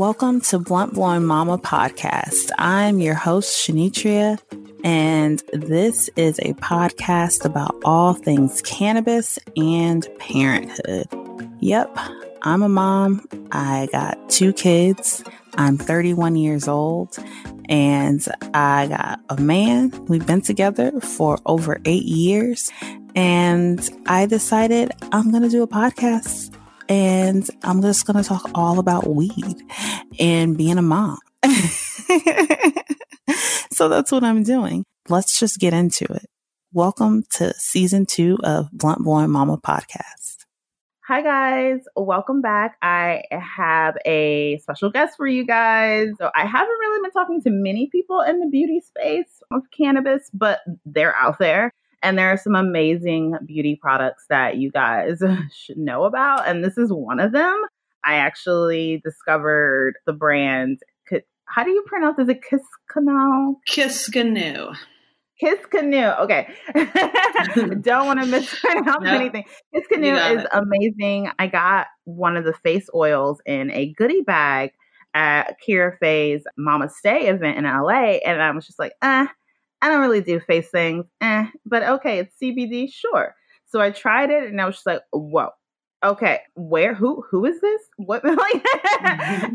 Welcome to Blunt Blowing Mama podcast. I'm your host, Shanitria, and this is a podcast about all things cannabis and parenthood. Yep, I'm a mom. I got two kids. I'm 31 years old, and I got a man. We've been together for over eight years, and I decided I'm going to do a podcast and I'm just going to talk all about weed and being a mom. so that's what I'm doing. Let's just get into it. Welcome to season two of Blunt Blowing Mama podcast. Hi, guys. Welcome back. I have a special guest for you guys. So, I haven't really been talking to many people in the beauty space of cannabis, but they're out there. And there are some amazing beauty products that you guys should know about. And this is one of them. I actually discovered the brand. How do you pronounce it? Is it Kiskano? Kiskanu. Kiskanu. Okay. Don't want to mispronounce nope. anything. Kiskanu is it. amazing. I got one of the face oils in a goodie bag at Kira Faye's Mama Stay event in LA. And I was just like, eh, I don't really do face things, eh, but okay, it's CBD, sure. So I tried it and I was just like, whoa, okay, where, who, who is this? What, and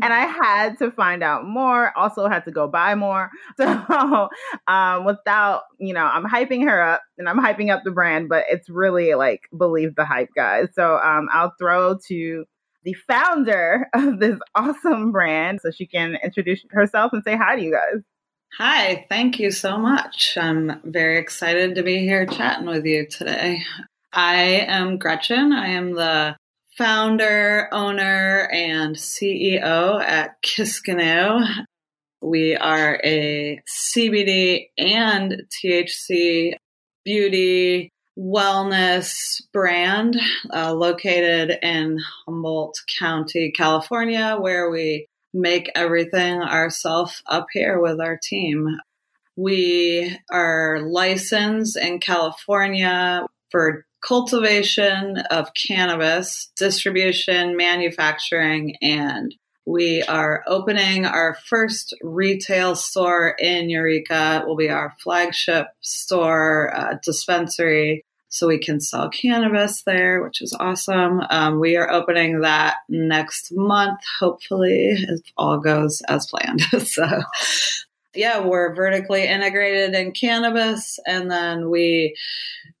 I had to find out more. Also had to go buy more. So, um, without, you know, I'm hyping her up and I'm hyping up the brand, but it's really like believe the hype, guys. So, um, I'll throw to the founder of this awesome brand so she can introduce herself and say hi to you guys. Hi, thank you so much. I'm very excited to be here chatting with you today. I am Gretchen. I am the founder, owner, and CEO at Kiskanu. We are a CBD and THC beauty wellness brand uh, located in Humboldt County, California, where we make everything ourselves up here with our team. We are licensed in California for cultivation of cannabis, distribution, manufacturing, and we are opening our first retail store in Eureka. It will be our flagship store, uh, dispensary so we can sell cannabis there, which is awesome. Um, we are opening that next month, hopefully, if all goes as planned. so, yeah, we're vertically integrated in cannabis, and then we,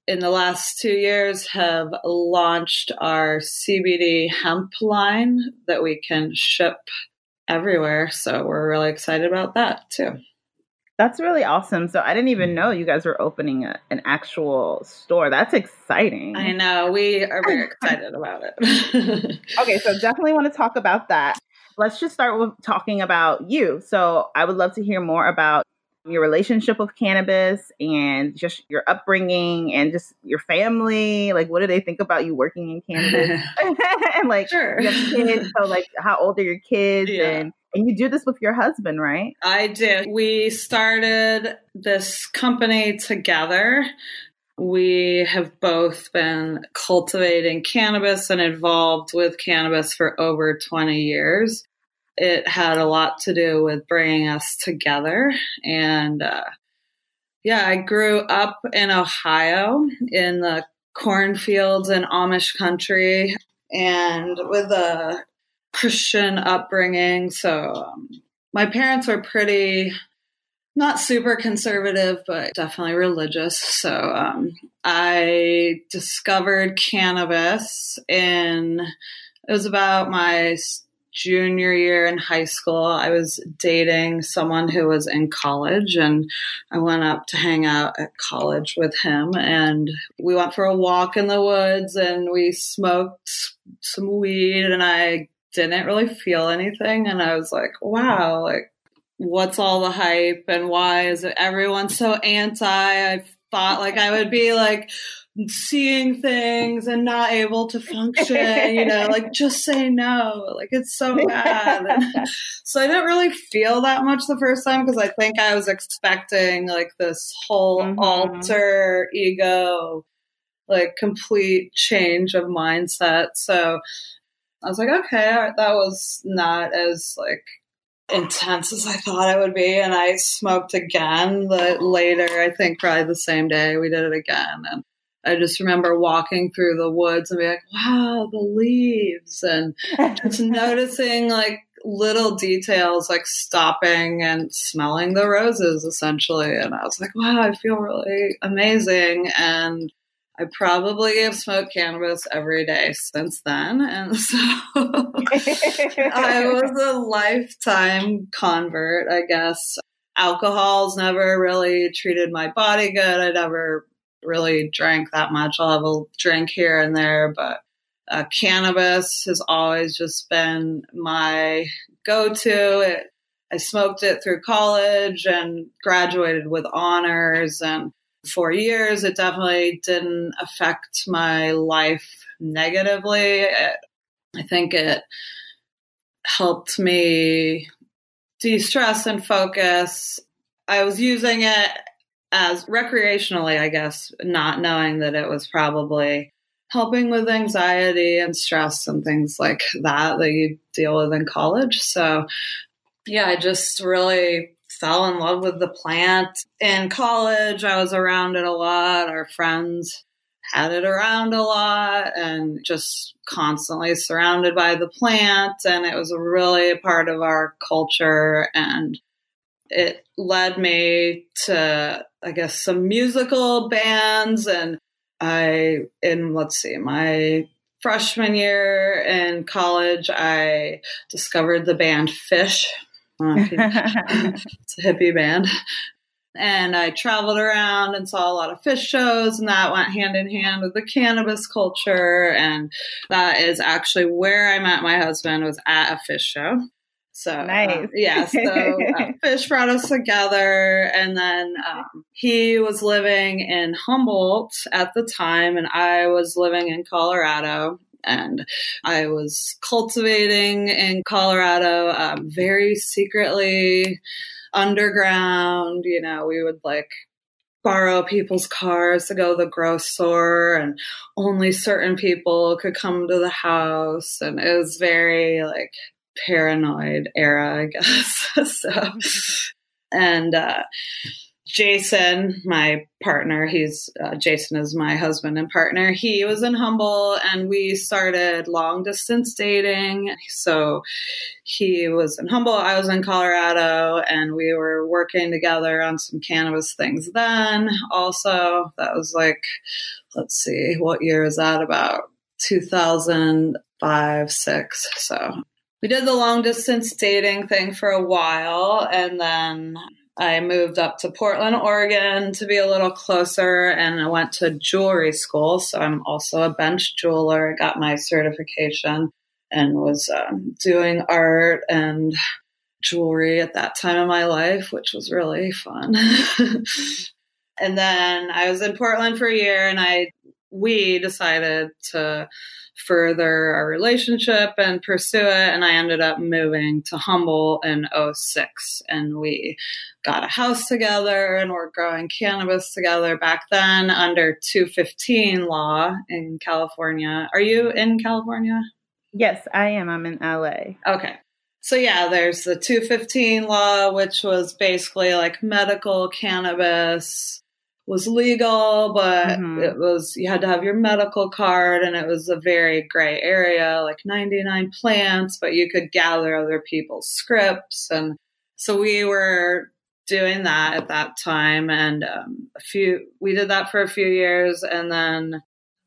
in the last two years, have launched our CBD hemp line that we can ship everywhere. So, we're really excited about that too. That's really awesome. So I didn't even mm-hmm. know you guys were opening a, an actual store. That's exciting. I know. We are very excited about it. okay, so definitely want to talk about that. Let's just start with talking about you. So I would love to hear more about your relationship with cannabis and just your upbringing and just your family. Like, what do they think about you working in cannabis? and like, sure. you have kids. So, like, how old are your kids? Yeah. And and you do this with your husband, right? I did. We started this company together. We have both been cultivating cannabis and involved with cannabis for over 20 years. It had a lot to do with bringing us together. And uh, yeah, I grew up in Ohio in the cornfields in Amish country and with a Christian upbringing. So um, my parents were pretty not super conservative, but definitely religious. So um, I discovered cannabis in it was about my junior year in high school. I was dating someone who was in college, and I went up to hang out at college with him. And we went for a walk in the woods, and we smoked some weed, and I didn't really feel anything. And I was like, wow, like, what's all the hype and why is everyone so anti? I thought like I would be like seeing things and not able to function, you know, like just say no. Like it's so bad. And so I didn't really feel that much the first time because I think I was expecting like this whole mm-hmm. alter ego, like complete change of mindset. So I was like, okay, that was not as like intense as I thought it would be. And I smoked again the later, I think probably the same day we did it again. And I just remember walking through the woods and being like, wow, the leaves and just noticing like little details like stopping and smelling the roses essentially. And I was like, wow, I feel really amazing. And I probably have smoked cannabis every day since then. And so I was a lifetime convert, I guess. Alcohol's never really treated my body good. I never really drank that much. I'll have a drink here and there, but uh, cannabis has always just been my go to. I smoked it through college and graduated with honors and four years. It definitely didn't affect my life negatively. I think it helped me de stress and focus. I was using it as recreationally, I guess, not knowing that it was probably helping with anxiety and stress and things like that that you deal with in college. So, yeah, I just really fell in love with the plant. In college, I was around it a lot. Our friends had it around a lot and just constantly surrounded by the plant. And it was really a part of our culture. And it led me to, I guess, some musical bands. And I, in, let's see, my freshman year in college, I discovered the band Phish it's a hippie band. And I traveled around and saw a lot of Phish shows, and that went hand in hand with the cannabis culture. And that is actually where I met my husband was at a Phish show. So uh, nice. Uh, yeah, so uh, Phish brought us together, and then um, he was living in Humboldt at the time, and I was living in Colorado and I was cultivating in Colorado um, very secretly underground. You know, we would like borrow people's cars to go to the grocery store and only certain people could come to the house and it was very like paranoid era i guess so and uh Jason, my partner, he's uh, Jason is my husband and partner. He was in Humboldt and we started long distance dating. So he was in Humboldt, I was in Colorado, and we were working together on some cannabis things then. Also, that was like, let's see, what year is that about? 2005, six. So we did the long distance dating thing for a while and then I moved up to Portland, Oregon to be a little closer and I went to jewelry school. So I'm also a bench jeweler. I got my certification and was um, doing art and jewelry at that time of my life, which was really fun. and then I was in Portland for a year and I we decided to further our relationship and pursue it. And I ended up moving to Humboldt in 06. And we got a house together and we're growing cannabis together back then under 215 law in California. Are you in California? Yes, I am. I'm in LA. Okay. So yeah, there's the 215 law, which was basically like medical cannabis was legal, but mm-hmm. it was you had to have your medical card, and it was a very gray area, like 99 plants, but you could gather other people's scripts, and so we were doing that at that time, and um, a few we did that for a few years, and then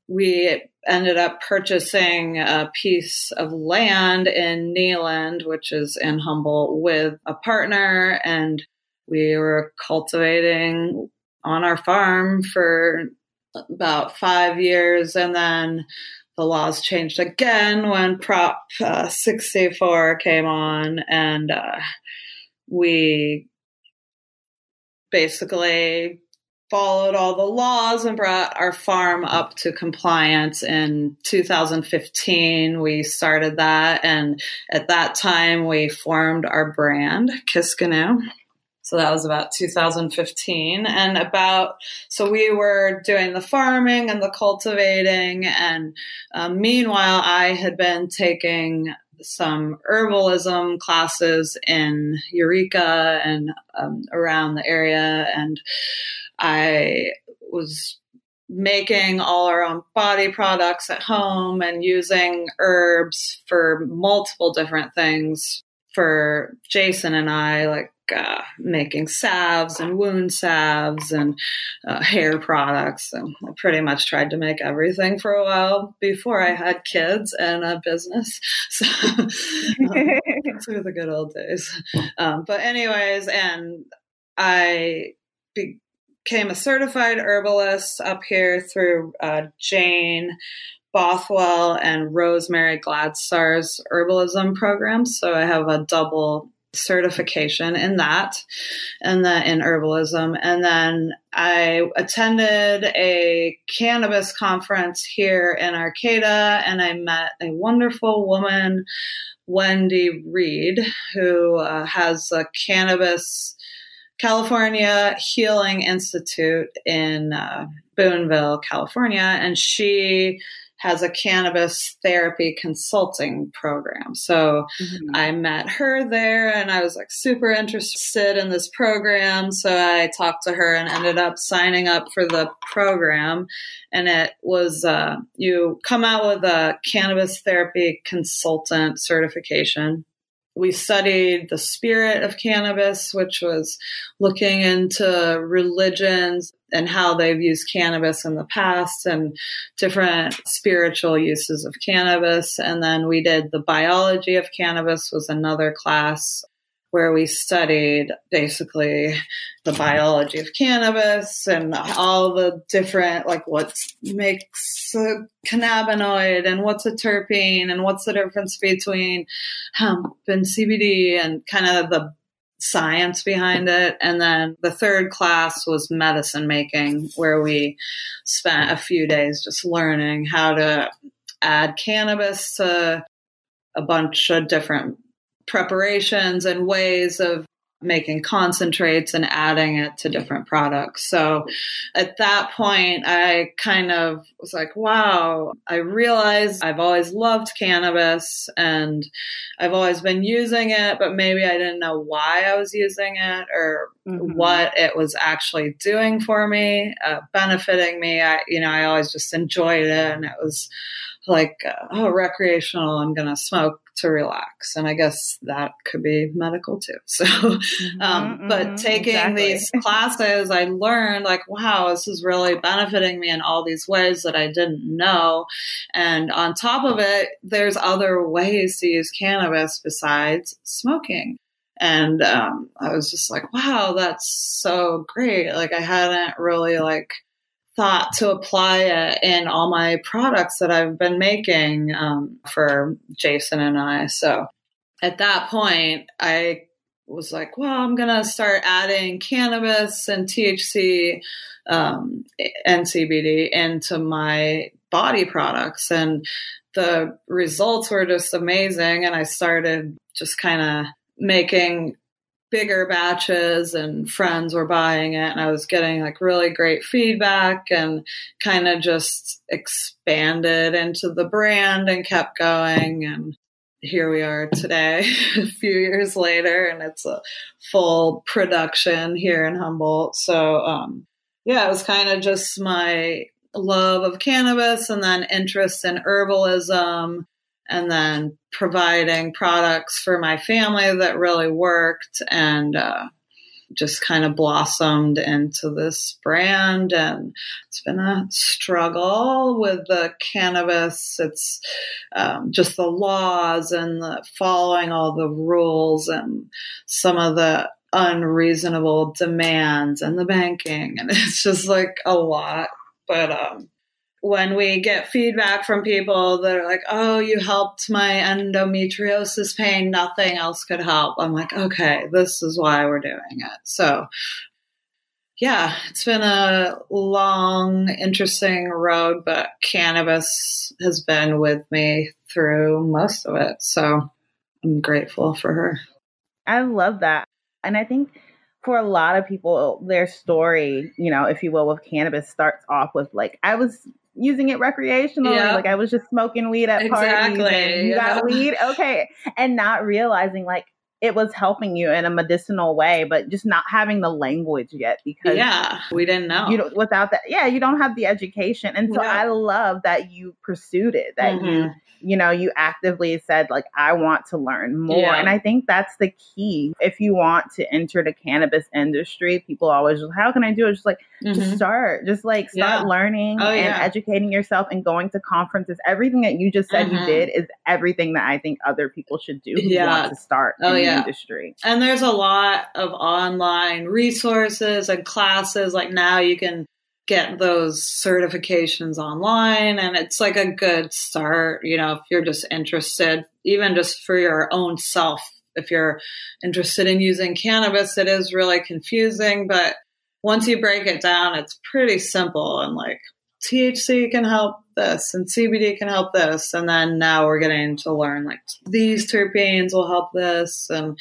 we ended up purchasing a piece of land in Kneeland, which is in Humboldt, with a partner, and we were cultivating on our farm for about five years. And then the laws changed again when Prop uh, 64 came on, and uh, we basically followed all the laws and brought our farm up to compliance in 2015 we started that and at that time we formed our brand kiskanu So that was about 2015. And about, so we were doing the farming and the cultivating. And um, meanwhile, I had been taking some herbalism classes in Eureka and um, around the area. And I was making all our own body products at home and using herbs for multiple different things for Jason and I, like uh, making salves and wound salves and uh, hair products. And I pretty much tried to make everything for a while before I had kids and a business. So um, through the good old days. Um, but anyways, and I became a certified herbalist up here through uh, Jane Bothwell and Rosemary Gladstar's herbalism program. So I have a double certification in that and then in herbalism. And then i attended a cannabis conference here in arcata and i met a wonderful woman wendy reed who uh, has a cannabis california healing institute in uh, boonville california. And she has a cannabis therapy consulting program. So mm-hmm. I met her there and I was like super interested in this program. So I talked to her and ended up signing up for the program. And it was, uh, you come out with a cannabis therapy consultant certification we studied the spirit of cannabis, which was looking into religions and how they've used cannabis in the past and different spiritual uses of cannabis. And then we did the biology of cannabis was another class where we studied basically the biology of cannabis and all the different, like what makes a cannabinoid and what's a terpene and what's the difference between hemp and CBD and kind of the science behind it. And then the third class was medicine making, where we spent a few days just learning how to add cannabis to a bunch of different preparations and ways of making concentrates and adding it to different products. So at that point, I kind of was like, wow, I realized I've always loved cannabis and I've always been using it, but maybe I didn't know why I was using it or mm-hmm. what it was actually doing for me, uh, benefiting me. I, you know, I always just enjoyed it and it was like, oh, recreational, I'm going to smoke to relax. And I guess that could be medical too. So, mm-hmm, um, but mm-hmm, taking exactly. these classes, I learned like, wow, this is really benefiting me in all these ways that I didn't know. And on top of it, there's other ways to use cannabis besides smoking. And um, I was just like, wow, that's so great. Like I hadn't really like thought to apply it in all my products that I've been making um, for Jason and I. So at that point, I was like, well, I'm going to start adding cannabis and THC um, and CBD into my body products. And the results were just amazing. And I started just kind of making bigger batches and friends were buying it and I was getting like really great feedback and kind of just expanded into the brand and kept going and here we are today a few years later and it's a full production here in Humboldt. So um, yeah it was kind of just my love of cannabis and then interest in herbalism and then providing products for my family that really worked and uh, just kind of blossomed into this brand. And it's been a struggle with the cannabis. It's um, just the laws and the following all the rules and some of the unreasonable demands and the banking. And it's just like a lot. But um when we get feedback from people that are like, oh, you helped my endometriosis pain, nothing else could help. I'm like, okay, this is why we're doing it. So, yeah, it's been a long, interesting road, but cannabis has been with me through most of it. So I'm grateful for her. I love that. And I think for a lot of people, their story, you know, if you will, with cannabis starts off with like, I was using it recreationally. Yep. Like I was just smoking weed at exactly. parties. You yeah. got weed, okay, and not realizing like it was helping you in a medicinal way, but just not having the language yet because yeah, we didn't know. You know, without that, yeah, you don't have the education, and so yeah. I love that you pursued it. That mm-hmm. you you know, you actively said, like, I want to learn more. Yeah. And I think that's the key. If you want to enter the cannabis industry, people always, just, how can I do it? Just like, mm-hmm. just start, just like start yeah. learning oh, and yeah. educating yourself and going to conferences. Everything that you just said mm-hmm. you did is everything that I think other people should do who yeah. want to start oh, in the industry. And there's a lot of online resources and classes. Like now you can get those certifications online and it's like a good start you know if you're just interested even just for your own self if you're interested in using cannabis it is really confusing but once you break it down it's pretty simple and like THC can help this and CBD can help this. And then now we're getting to learn like these terpenes will help this. And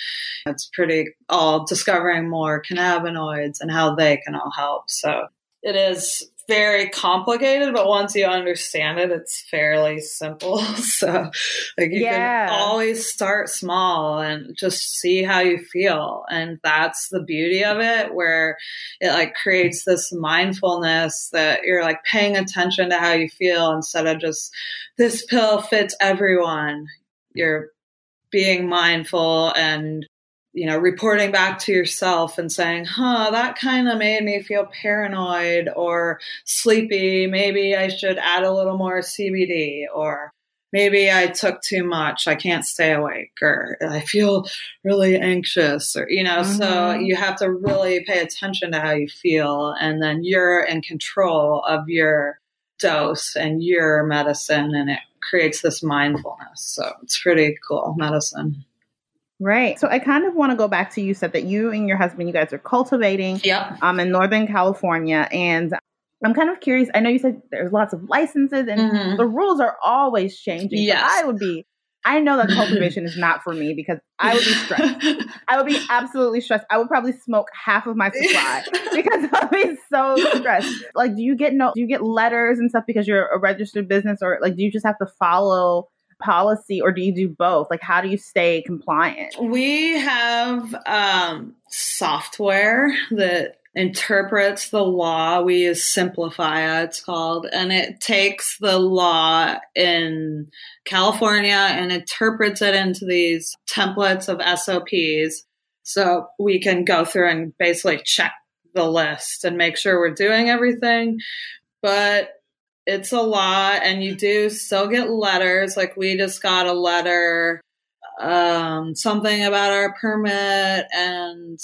it's pretty all discovering more cannabinoids and how they can all help. So it is very complicated, but once you understand it, it's fairly simple. so, like, you yeah. can always start small and just see how you feel. And that's the beauty of it, where it like creates this mindfulness that you're like paying attention to how you feel instead of just this pill fits everyone. You're being mindful and you know, reporting back to yourself and saying, huh, that kind of made me feel paranoid or sleepy. Maybe I should add a little more CBD or maybe I took too much. I can't stay awake or I feel really anxious or, you know, mm-hmm. so you have to really pay attention to how you feel. And then you're in control of your dose and your medicine and it creates this mindfulness. So it's pretty cool medicine. Right. So I kind of want to go back to you said that you and your husband, you guys are cultivating yep. um, in Northern California. And I'm kind of curious. I know you said there's lots of licenses and mm-hmm. the rules are always changing. Yes. I would be, I know that cultivation is not for me because I would be stressed. I would be absolutely stressed. I would probably smoke half of my supply because I'd be so stressed. Like, do you get no, do you get letters and stuff because you're a registered business or like, do you just have to follow policy or do you do both? Like, how do you stay compliant? We have um, software that interprets the law. We use Simplifya, it's called, and it takes the law in California and interprets it into these templates of SOPs. So we can go through and basically check the list and make sure we're doing everything. But it's a lot and you do still get letters like we just got a letter um, something about our permit and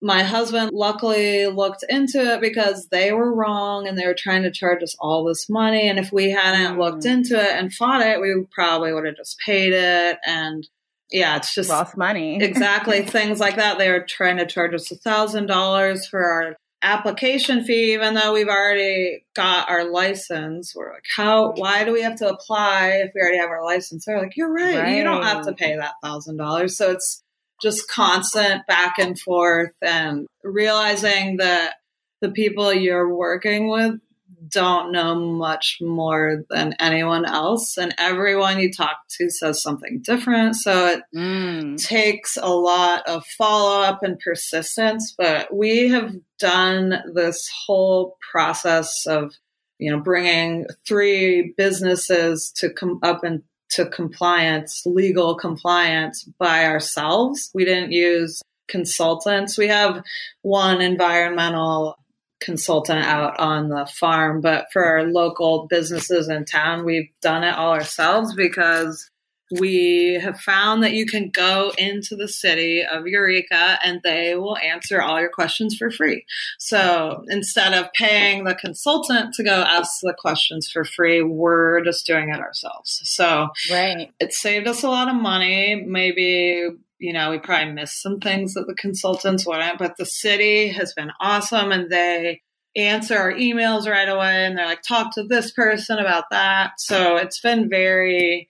my husband luckily looked into it because they were wrong and they were trying to charge us all this money and if we hadn't looked mm. into it and fought it we probably would have just paid it and yeah it's just lost money exactly things like that they were trying to charge us a thousand dollars for our application fee, even though we've already got our license. We're like, how, why do we have to apply if we already have our license? They're like, you're right. right. You don't have to pay that thousand dollars. So it's just constant back and forth and realizing that the people you're working with don't know much more than anyone else, and everyone you talk to says something different. So it mm. takes a lot of follow up and persistence. But we have done this whole process of, you know, bringing three businesses to come up and to compliance, legal compliance by ourselves. We didn't use consultants. We have one environmental consultant out on the farm, but for our local businesses in town, we've done it all ourselves because we have found that you can go into the city of Eureka and they will answer all your questions for free. So instead of paying the consultant to go ask the questions for free, we're just doing it ourselves. So right. it saved us a lot of money. Maybe you know, we probably missed some things that the consultants wouldn't, but the city has been awesome and they answer our emails right away and they're like, talk to this person about that. So it's been very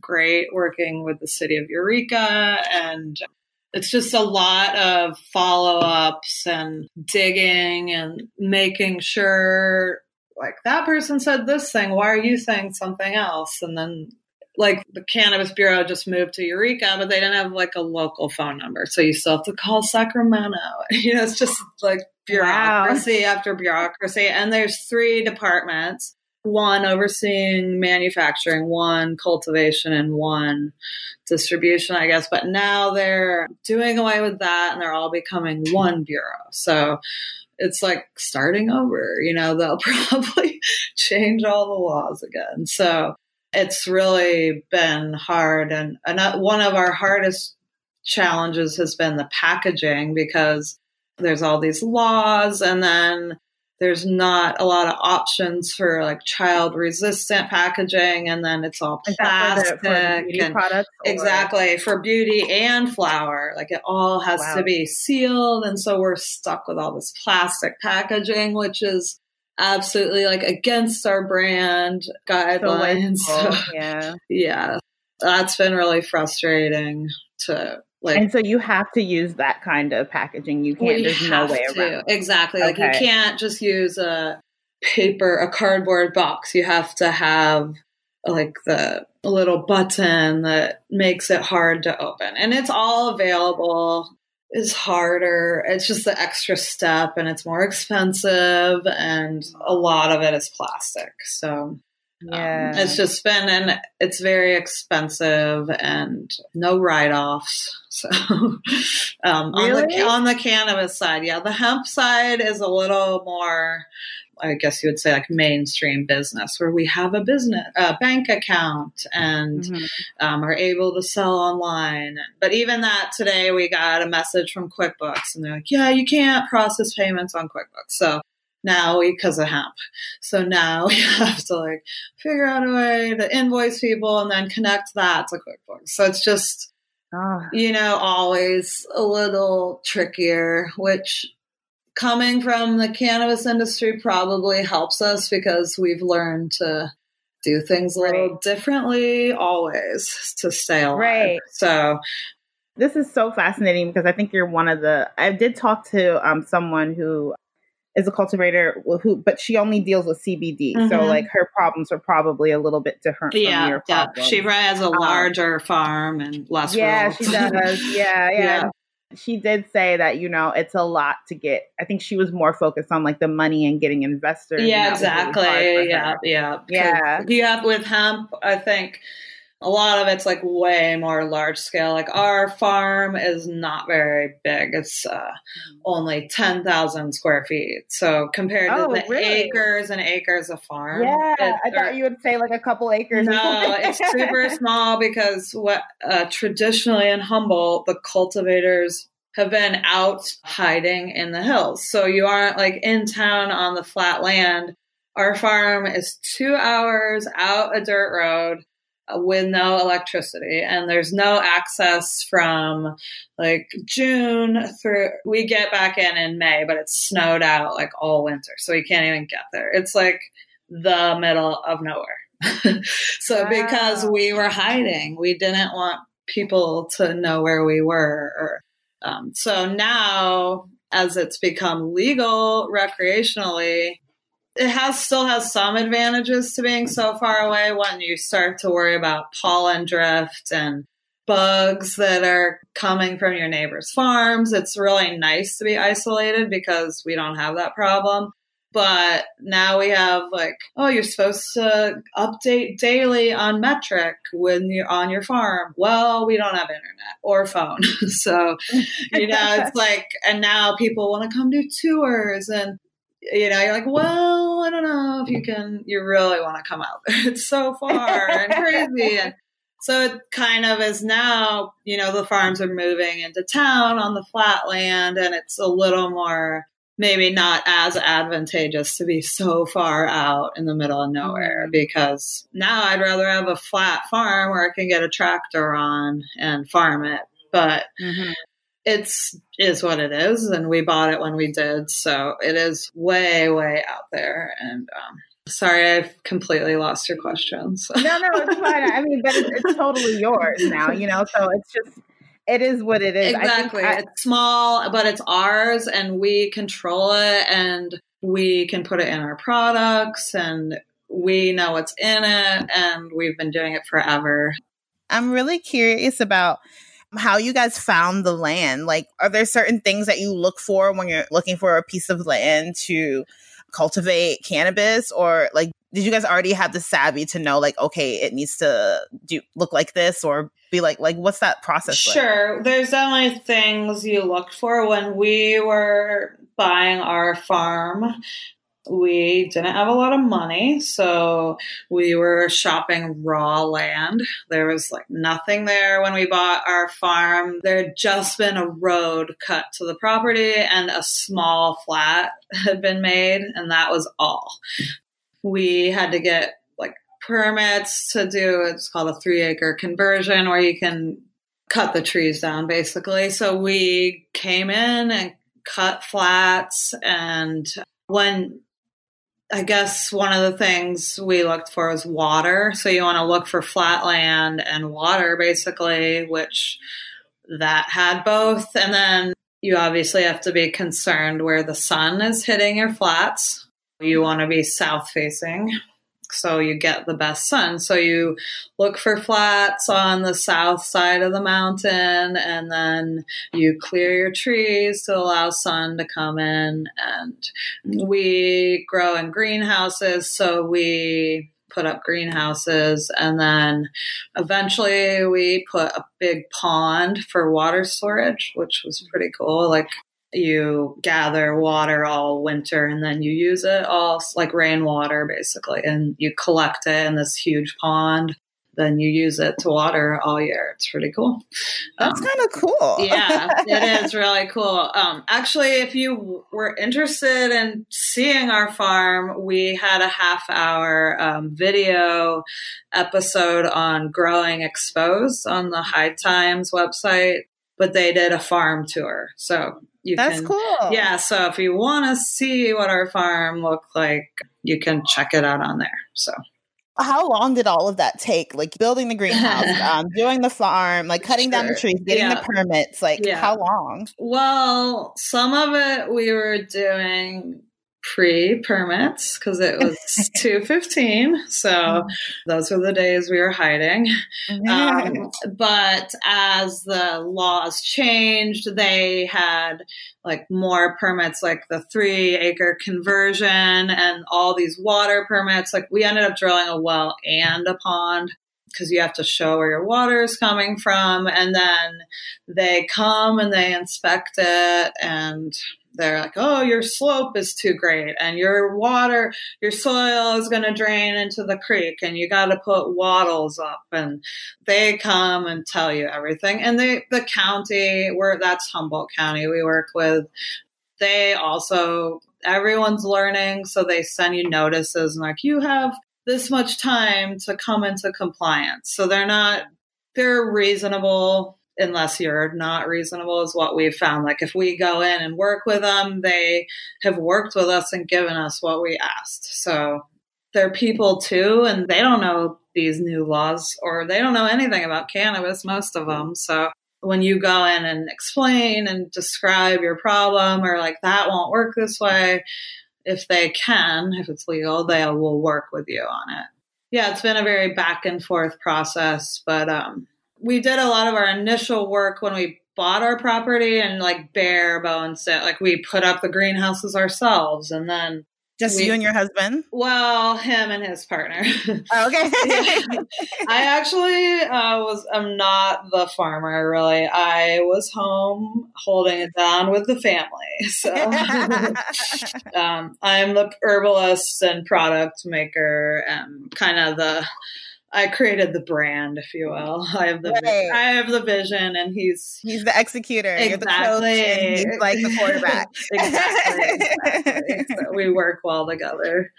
great working with the city of Eureka and it's just a lot of follow ups and digging and making sure like that person said this thing why are you saying something else and then like the cannabis bureau just moved to eureka but they didn't have like a local phone number so you still have to call sacramento you know it's just like bureaucracy wow. after bureaucracy and there's three departments one overseeing manufacturing, one cultivation, and one distribution, I guess. But now they're doing away with that and they're all becoming one bureau. So it's like starting over, you know, they'll probably change all the laws again. So it's really been hard. And uh, one of our hardest challenges has been the packaging because there's all these laws and then there's not a lot of options for like child resistant packaging and then it's all plastic for and products exactly for beauty and flower like it all has wow. to be sealed and so we're stuck with all this plastic packaging which is absolutely like against our brand guidelines oh, so, yeah yeah that's been really frustrating to like, and so you have to use that kind of packaging. You can't. There's no way to. around. Exactly. Like you can't just use a paper, a cardboard box. You have to have like the little button that makes it hard to open, and it's all available. It's harder. It's just the extra step, and it's more expensive, and a lot of it is plastic. So yeah. Um, it's just been, and it's very expensive and no write offs. So, um, really? on, the, on the cannabis side, yeah, the hemp side is a little more, I guess you would say like mainstream business where we have a business, a bank account and mm-hmm. um, are able to sell online. But even that today, we got a message from QuickBooks and they're like, yeah, you can't process payments on QuickBooks. So now we because of hemp. So now we have to like figure out a way to invoice people and then connect that to QuickBooks. So it's just, oh. you know, always a little trickier, which coming from the cannabis industry probably helps us because we've learned to do things a little right. differently always to stay alive. Right. So this is so fascinating because I think you're one of the. I did talk to um, someone who is a cultivator who, but she only deals with CBD. Mm-hmm. So like her problems are probably a little bit different. Yeah, yeah. She has a um, larger um, farm and less. Yeah, rules. she does. Yeah, yeah. yeah. She did say that you know it's a lot to get. I think she was more focused on like the money and getting investors. Yeah, exactly. Really yeah, yeah, yeah. Yeah, with hemp, I think a lot of it's like way more large scale. Like our farm is not very big. It's uh, mm-hmm. only 10,000 square feet. So compared oh, to the really? acres and acres of farm. Yeah, it, I thought you would say like a couple acres. No, it's super small because what uh, traditionally in Humboldt, the cultivators have been out hiding in the hills. So you aren't like in town on the flat land. Our farm is two hours out a dirt road with no electricity and there's no access from like June through we get back in in May but it's snowed out like all winter so we can't even get there it's like the middle of nowhere so wow. because we were hiding we didn't want people to know where we were or um, so now as it's become legal recreationally it has still has some advantages to being so far away when you start to worry about pollen drift and bugs that are coming from your neighbor's farms. It's really nice to be isolated because we don't have that problem. But now we have like, oh, you're supposed to update daily on Metrc when you're on your farm. Well, we don't have internet or phone. so, you know, it's like, and now people want to come do tours and you know, you're like, well, I don't know if you can, you really want to come out. It's so far and crazy. And so it kind of is now, you know, the farms are moving into town on the flat land and it's a little more, maybe not as advantageous to be so far out in the middle of nowhere mm-hmm. because now I'd rather have a flat farm where I can get a tractor on and farm it. But mm-hmm it's is what it is and we bought it when we did so it is way way out there and um, sorry i've completely lost your questions no no it's fine i mean but it's, it's totally yours now you know so it's just it is what it is. Exactly. I, it's small, but it's ours and we control it and we can put it in our products and we know what's in it and we've been doing it forever. I'm really curious about how you guys found the land. Like, are there certain things that you look for when you're looking for a piece of land to cultivate cannabis? Or like, did you guys already have the savvy to know, like, okay, it needs to do look like this or be like, like, what's that process? Sure. Like? There's definitely things you looked for when we were buying our farm we didn't have a lot of money, so we were shopping raw land. There was like nothing there when we bought our farm. There had just been a road cut to the property and a small flat had been made, and that was all. We had to get like permits to do it's called a three acre conversion where you can cut the trees down basically. So we came in and cut flats and when I guess one of the things we looked for was water. So you want to look for flat land and water, basically, which that had both. And then you obviously have to be concerned where the sun is hitting your flats. You want to be south facing so you get the best sun. So you look for flats on the south side of the mountain and then you clear your trees to allow sun to come in. And we grow in greenhouses, so we put up greenhouses and then eventually we put a big pond for water storage which was pretty cool like you gather water all winter and then you use it all like rainwater basically and you collect it in this huge pond then you use it to water all year. It's pretty cool. That's um, kind of cool. yeah it is really cool. Um, actually if you were interested in seeing our farm we had a half hour um, video episode on growing exposed on the high times website but they did a farm tour so you That's can, cool. Yeah. So if you want to see what our farm looked like, you can check it out on there. So how long did all of that take? Like building the greenhouse, um, doing the farm, like cutting sure. down the trees, getting yeah. the permits. Like yeah. how long? Well, some of it we were doing pre permits because it was 215 so mm-hmm. those were the days we were hiding. Um, but as the laws changed they had like more permits like the three acre conversion and all these water permits. Like we ended up drilling a well and a pond because you have to show where your water is coming from and then they come and they inspect it and they're like, oh, your slope is too great, and your water, your soil is going to drain into the creek, and you got to put wattles up. And they come and tell you everything. And they, the county, where that's Humboldt County, we work with, they also, everyone's learning, so they send you notices and like, you have this much time to come into compliance. So they're not, they're reasonable unless you're not reasonable is what we've found. Like if we go in and work with them they have worked with us and given us what we asked. So they're people too and they don't know these new laws or they don't know anything about cannabis most of them. So when you go in and explain and describe your problem or like that won't work this way if they can if it's legal they will work with you on it yeah it's been a very back and forth process but um we did a lot of our initial work when we bought our property and like bare bones it. Like we put up the greenhouses ourselves and then just we, you and your husband? Well, him and his partner. Oh, okay. I actually uh, was. I'm not the farmer, really. I was home holding it down with the family. So um, I'm the herbalist and product maker, and kind of the I created the brand, if you will. I have the right. I have the vision, and he's he's the executor. Exactly. he's like the quarterback. exactly. exactly. So we work well together.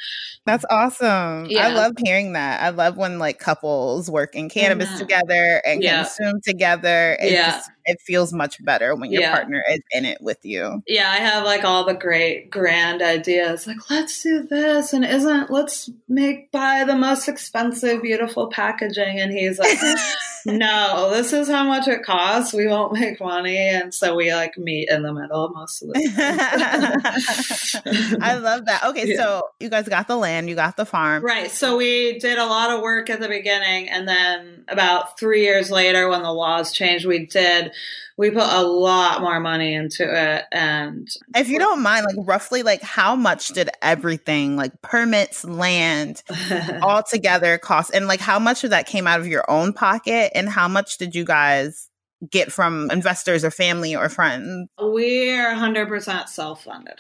That's awesome. Yeah. I love hearing that. I love when like couples work in cannabis mm-hmm. together and yeah. consume together. Yeah. just it feels much better when your yeah. partner is in it with you. Yeah, I have like all the great grand ideas. Like, let's do this, and isn't let's make buy the most expensive, beautiful packaging. And he's like, no, this is how much it costs. We won't make money, and so we like meet in the middle most of the time. I love that. Okay, yeah. so you guys got the land, you got the farm, right? So we did a lot of work at the beginning, and then about three years later, when the laws changed, we did we put a lot more money into it and if you don't mind like roughly like how much did everything like permits land all together cost and like how much of that came out of your own pocket and how much did you guys get from investors or family or friends we're 100% self-funded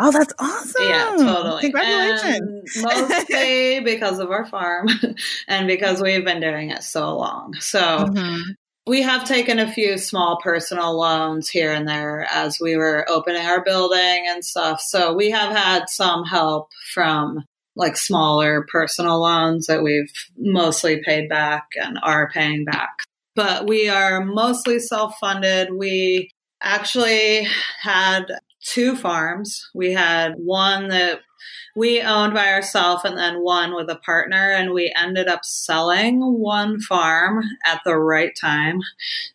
Oh, that's awesome. Yeah, totally. Congratulations. And mostly because of our farm and because we've been doing it so long. So mm-hmm. We have taken a few small personal loans here and there as we were opening our building and stuff. So we have had some help from like smaller personal loans that we've mostly paid back and are paying back. But we are mostly self funded. We actually had two farms. We had one that we owned by ourselves and then one with a partner and we ended up selling one farm at the right time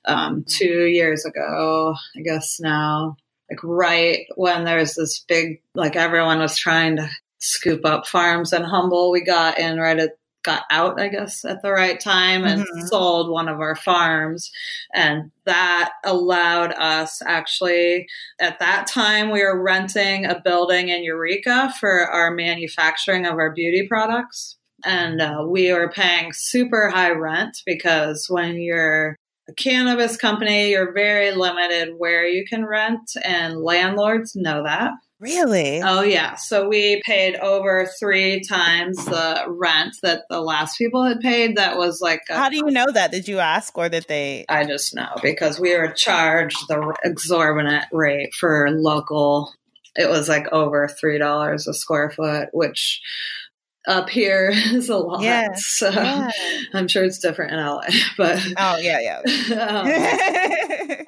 um, two years ago i guess now. Like right when there's this big like everyone was trying to scoop up farms and Humboldt we got in right at got out, I guess, at the right time and mm-hmm. sold one of our farms. And that allowed us actually, at that time, we were renting a building in Eureka for our manufacturing of our beauty products. And uh, we were paying super high rent because when you're a cannabis company, you're very limited where you can rent, and landlords know that. Really? Oh, yeah. So we paid over three times the rent that the last people had paid. That was like. A, How do you know that? Did you ask or did they? I just know because we were charged the exorbitant rate for local. It was like over $3 a square foot, which up here is a lot. Yeah, so yeah. I'm sure it's different in LA, but oh yeah, yeah. um,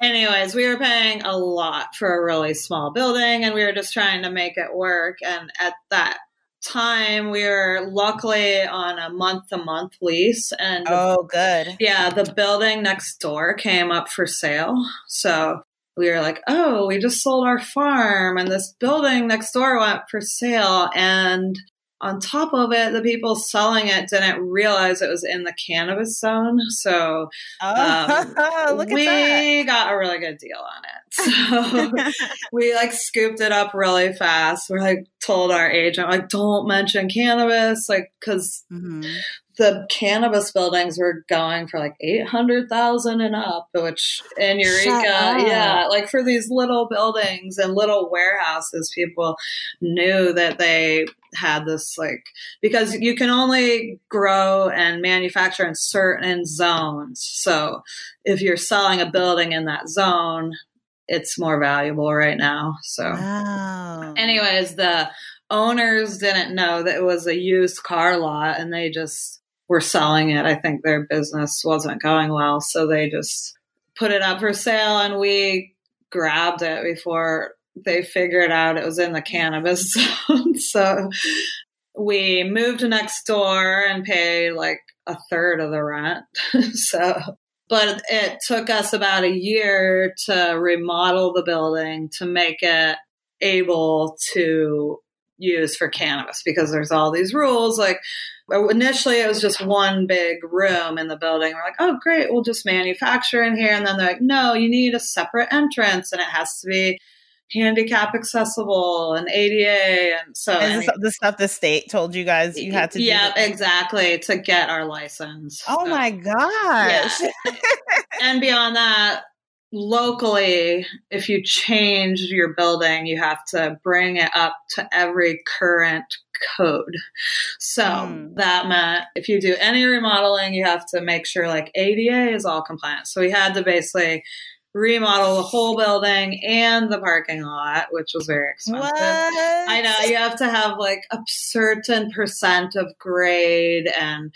anyways, we were paying a lot for a really small building, and we were just trying to make it work. And at that time, we were luckily on a month to month lease, and oh, good. Yeah, the building next door came up for sale, so we were like, oh, we just sold our farm and this building next door went for sale. And on top of it, the people selling it didn't realize it was in the cannabis zone. So oh, um, we got a really good deal on it. So we like scooped it up really fast. We're like told our agent, like, don't mention cannabis, like, because mm-hmm the cannabis buildings were going for like 800,000 and up, which in Eureka, yeah, like for these little buildings and little warehouses, people knew that they had this like, because you can only grow and manufacture in certain zones. So if you're selling a building in that zone, it's more valuable right now. So, wow. anyways, the owners didn't know that it was a used car lot and they just were selling it. I think their business wasn't going well. So they just put it up for sale and we grabbed it before they figured out it was in the cannabis zone. so we moved next door and paid like a third of the rent. so, but it took us about a year to remodel the building to make it able to use for cannabis because there's all these rules like initially it was just one big room in the building. We're like, oh, great, we'll just manufacture in here. And then they're like, no, you need a separate entrance and it has to be handicap accessible and ADA. And so and the stuff the state told you guys you had to do. Yeah, exactly. To get our license. Oh so, my gosh. Yeah. and beyond that, locally, if you change your building, you have to bring it up to every current code. So mm. that meant if you do any remodeling, you have to make sure like ADA is all compliant. So we had to basically remodel the whole building and the parking lot, which was very expensive. What? I know you have to have like a certain percent of grade and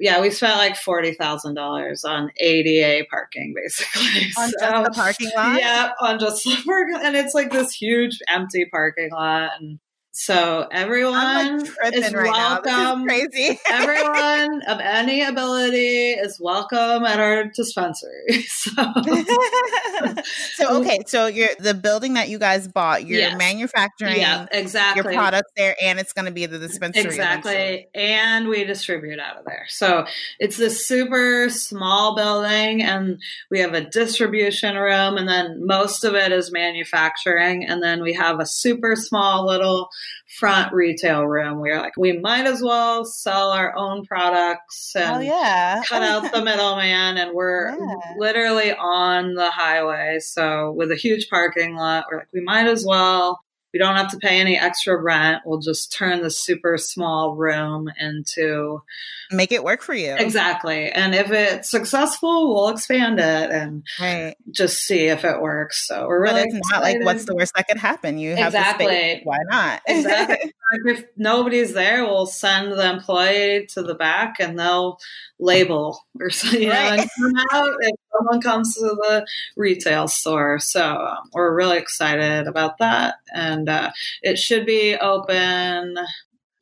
yeah, we spent like forty thousand dollars on ADA parking, basically. On so, just the parking lot. Yeah, on just the parking, and it's like this huge empty parking lot, and so everyone like is right welcome. Is crazy. everyone of any ability is welcome at our dispensary. So, so okay, so you're the building that you guys bought. You're yes. manufacturing, yeah, exactly your products there, and it's going to be the dispensary exactly, eventually. and we distribute out of there. So it's this super small building, and we have a distribution room, and then most of it is manufacturing, and then we have a super small little front retail room. We are like, we might as well sell our own products and oh, yeah. cut out the middleman. And we're yeah. literally on the highway. So with a huge parking lot, we're like, we might as well we don't have to pay any extra rent. We'll just turn the super small room into make it work for you. Exactly. And if it's successful, we'll expand it and right. just see if it works. So we're really not like what's the worst that could happen? You have exactly. Why not? exactly. if nobody's there, we'll send the employee to the back and they'll label or something. You right. know, and come out if someone comes to the retail store. So um, we're really excited about that, and uh, it should be open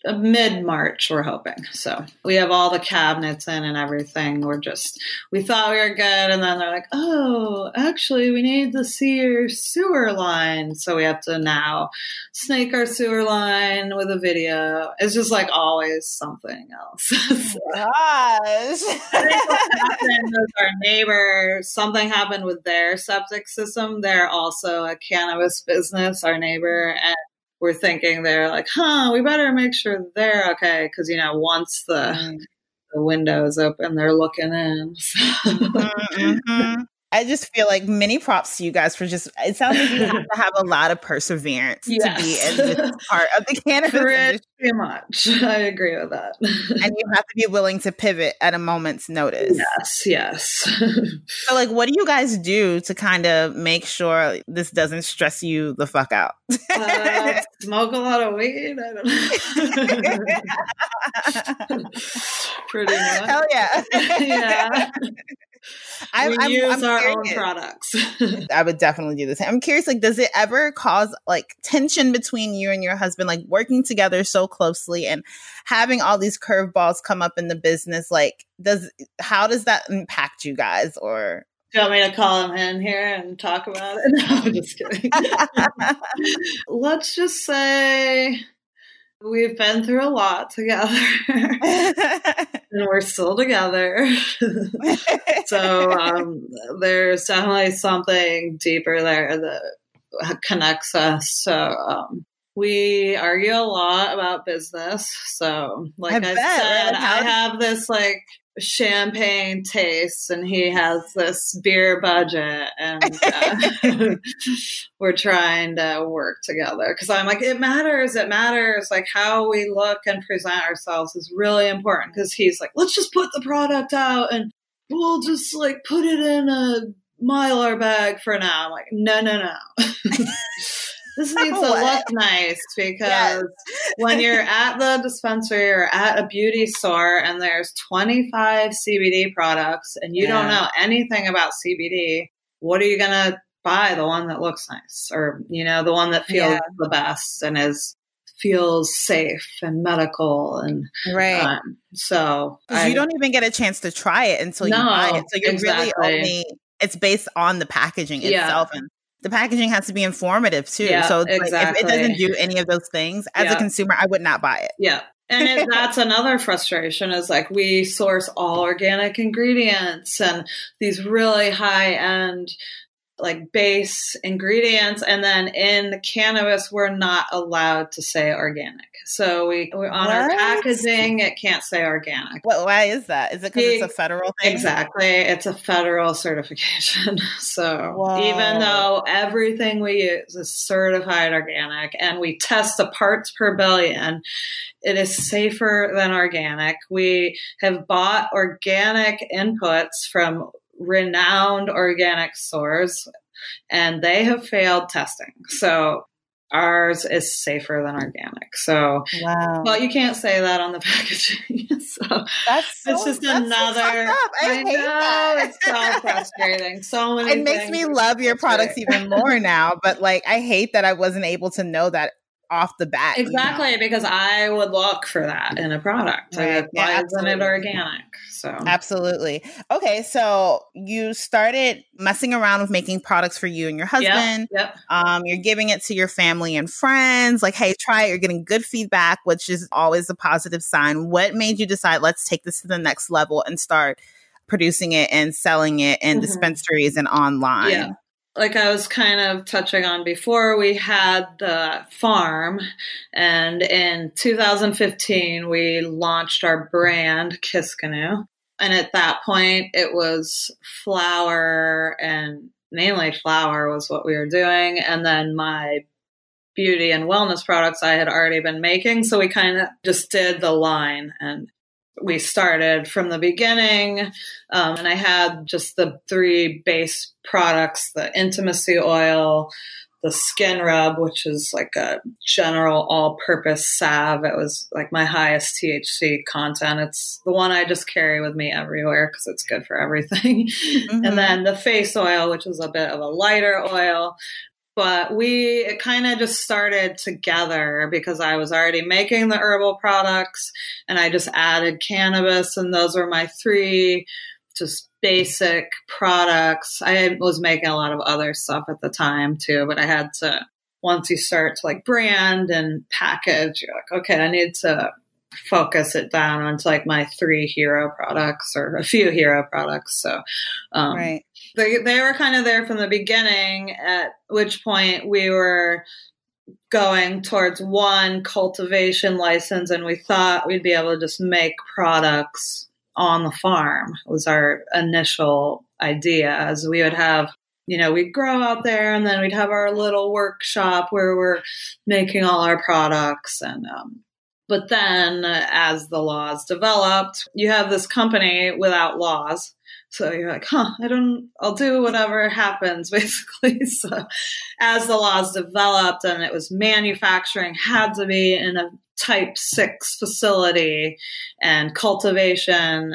Uh, mid March, we're hoping. So we have all the cabinets in and everything. We're just, we thought we were good. And then they're like, oh, actually, we need to see your sewer line. So we have to now snake our sewer line with a video. It's just like always something else. so, Gosh. our neighbor, something happened with their septic system. They're also a cannabis business, our neighbor. And we're thinking they're like, huh, we better make sure they're okay. Because, you know, once the, mm. the window is open, they're looking in. mm-hmm, mm-hmm. I just feel like many props to you guys for just. It sounds like you have to have a lot of perseverance yes. to be in this part of the cannabis Pretty industry. much, I agree with that. and you have to be willing to pivot at a moment's notice. Yes, yes. so, like, what do you guys do to kind of make sure this doesn't stress you the fuck out? uh, smoke a lot of weed. I don't know. Pretty much. Hell yeah. yeah. I, we I'm, use I'm our own products. I would definitely do the same. I'm curious, like, does it ever cause like tension between you and your husband, like working together so closely and having all these curveballs come up in the business? Like, does how does that impact you guys? Or do you want me to call him in here and talk about it? No, I'm just kidding. Let's just say We've been through a lot together. and we're still together. so um, there's definitely something deeper there that connects us. So um, we argue a lot about business. So, like I, I said, I have this like champagne taste and he has this beer budget and uh, we're trying to work together. Because i'm like it matters it matters. Like how we look and present ourselves is really important. Because he's like let's just put the product out and we'll just like put it in a mylar bag for now. I'm like no no no this needs to look nice because yes. when you're at the dispensary or at a beauty store and there's 25 CBD products and you yeah. don't know anything about CBD, what are you going to buy? The one that looks nice or, you know, the one that feels yeah. the best and is feels safe and medical and right. Um, so you don't even get a chance to try it until no, you buy it. So you're exactly. really only it's based on the packaging itself yeah. and the packaging has to be informative too. Yeah, so exactly. like, if it doesn't do any of those things, as yeah. a consumer, I would not buy it. Yeah. And that's another frustration is like we source all organic ingredients and these really high end like base ingredients and then in the cannabis we're not allowed to say organic. So we on what? our packaging it can't say organic. What why is that? Is it because it's a federal thing? Exactly. It's a federal certification. So Whoa. even though everything we use is certified organic and we test the parts per billion it is safer than organic. We have bought organic inputs from renowned organic stores and they have failed testing. So ours is safer than organic. So, wow. well, you can't say that on the packaging. so that's so, it's just another. I, I know that. it's so frustrating. So many. It makes me love your products even more now. But like, I hate that I wasn't able to know that off the bat. Exactly, you know? because I would look for that in a product. Right. Like, why yeah, isn't it organic? So absolutely. Okay, so you started messing around with making products for you and your husband. Yep, yep. Um, you're giving it to your family and friends. Like, hey, try it. You're getting good feedback, which is always a positive sign. What made you decide? Let's take this to the next level and start producing it and selling it in mm-hmm. dispensaries and online. Yeah like I was kind of touching on before, we had the farm, and in 2015, we launched our brand, Kiskanu. And at that point, it was flower and mainly flower was what we were doing. And then my beauty and wellness products I had already been making. So we kind of just did the line and we started from the beginning. Um, and I had just the three base products the intimacy oil, the skin rub, which is like a general all purpose salve. It was like my highest THC content. It's the one I just carry with me everywhere because it's good for everything. Mm-hmm. And then the face oil, which is a bit of a lighter oil but we it kind of just started together because I was already making the herbal products and I just added cannabis and those were my three just basic products. I was making a lot of other stuff at the time too, but I had to once you start to like brand and package, you're like, okay, I need to focus it down onto like my three hero products or a few hero products. So, um, right. They, they were kind of there from the beginning, at which point we were going towards one cultivation license and we thought we'd be able to just make products on the farm was our initial idea as we would have you know we'd grow out there and then we'd have our little workshop where we're making all our products and um, but then, as the laws developed, you have this company without laws. So you're like, huh, I don't, I'll do whatever happens, basically. So as the laws developed and it was manufacturing had to be in a type six facility and cultivation,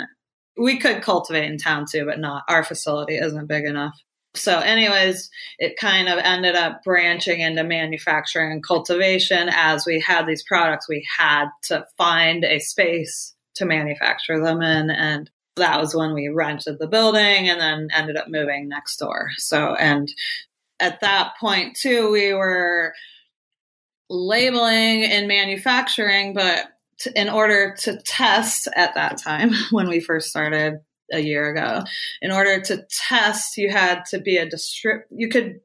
we could cultivate in town too, but not our facility isn't big enough. So, anyways, it kind of ended up branching into manufacturing and cultivation. As we had these products, we had to find a space to manufacture them in. And that was when we rented the building and then ended up moving next door. So, and at that point, too, we were labeling and manufacturing, but in order to test at that time when we first started a year ago. In order to test, you had to be a distrib. You could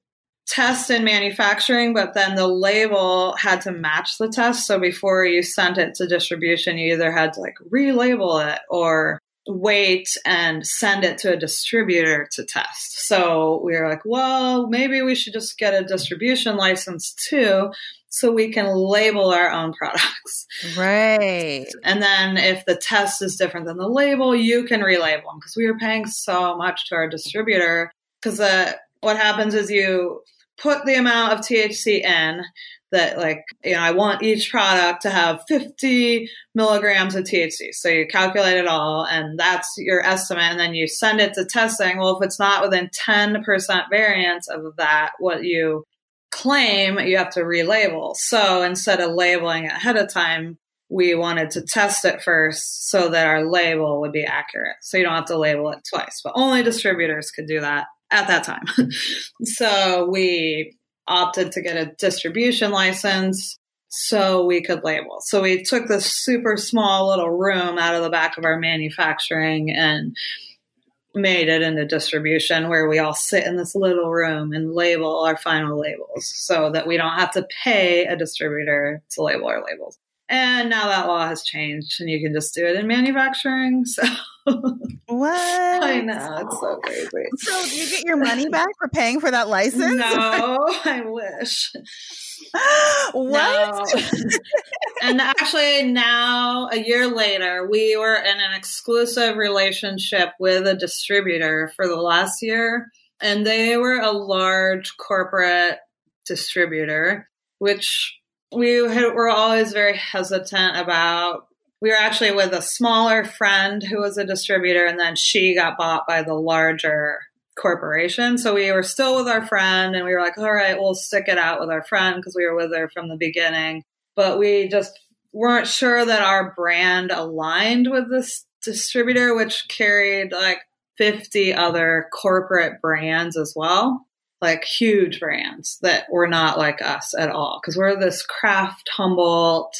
test in manufacturing, but then the label had to match the test. So before you sent it to distribution, you either had to like relabel it or wait and send it to a distributor to test. So we were like, well, maybe we should just get a distribution license too so we can label our own products. Right. And then if the test is different than the label, you can relabel them because we are paying so much to our distributor. Because uh, what happens is you put the amount of THC in that, like, you know, I want each product to have 50 milligrams of THC. So you calculate it all, and that's your estimate. And then you send it to testing. Well, if it's not within 10% variance of that, what you claim, you have to relabel. So instead of labeling ahead of time, we wanted to test it first so that our label would be accurate. So you don't have to label it twice, but only distributors could do that at that time. so we opted to get a distribution license so we could label. So we took this super small little room out of the back of our manufacturing and made it into distribution where we all sit in this little room and label our final labels so that we don't have to pay a distributor to label our labels. And now that law has changed and you can just do it in manufacturing. So what? I know, it's so crazy. So do you get your money back for paying for that license? No, I wish. what? No. and actually, now a year later, we were in an exclusive relationship with a distributor for the last year, and they were a large corporate distributor. which we were always very hesitant about. We were actually with a smaller friend who was a distributor, and then she got bought by the larger corporation. So we were still with our friend, and we were like, all right, we'll stick it out with our friend because we were with her from the beginning. But we just weren't sure that our brand aligned with this distributor, which carried like 50 other corporate brands as well like huge brands that were not like us at all because we're this craft Humboldt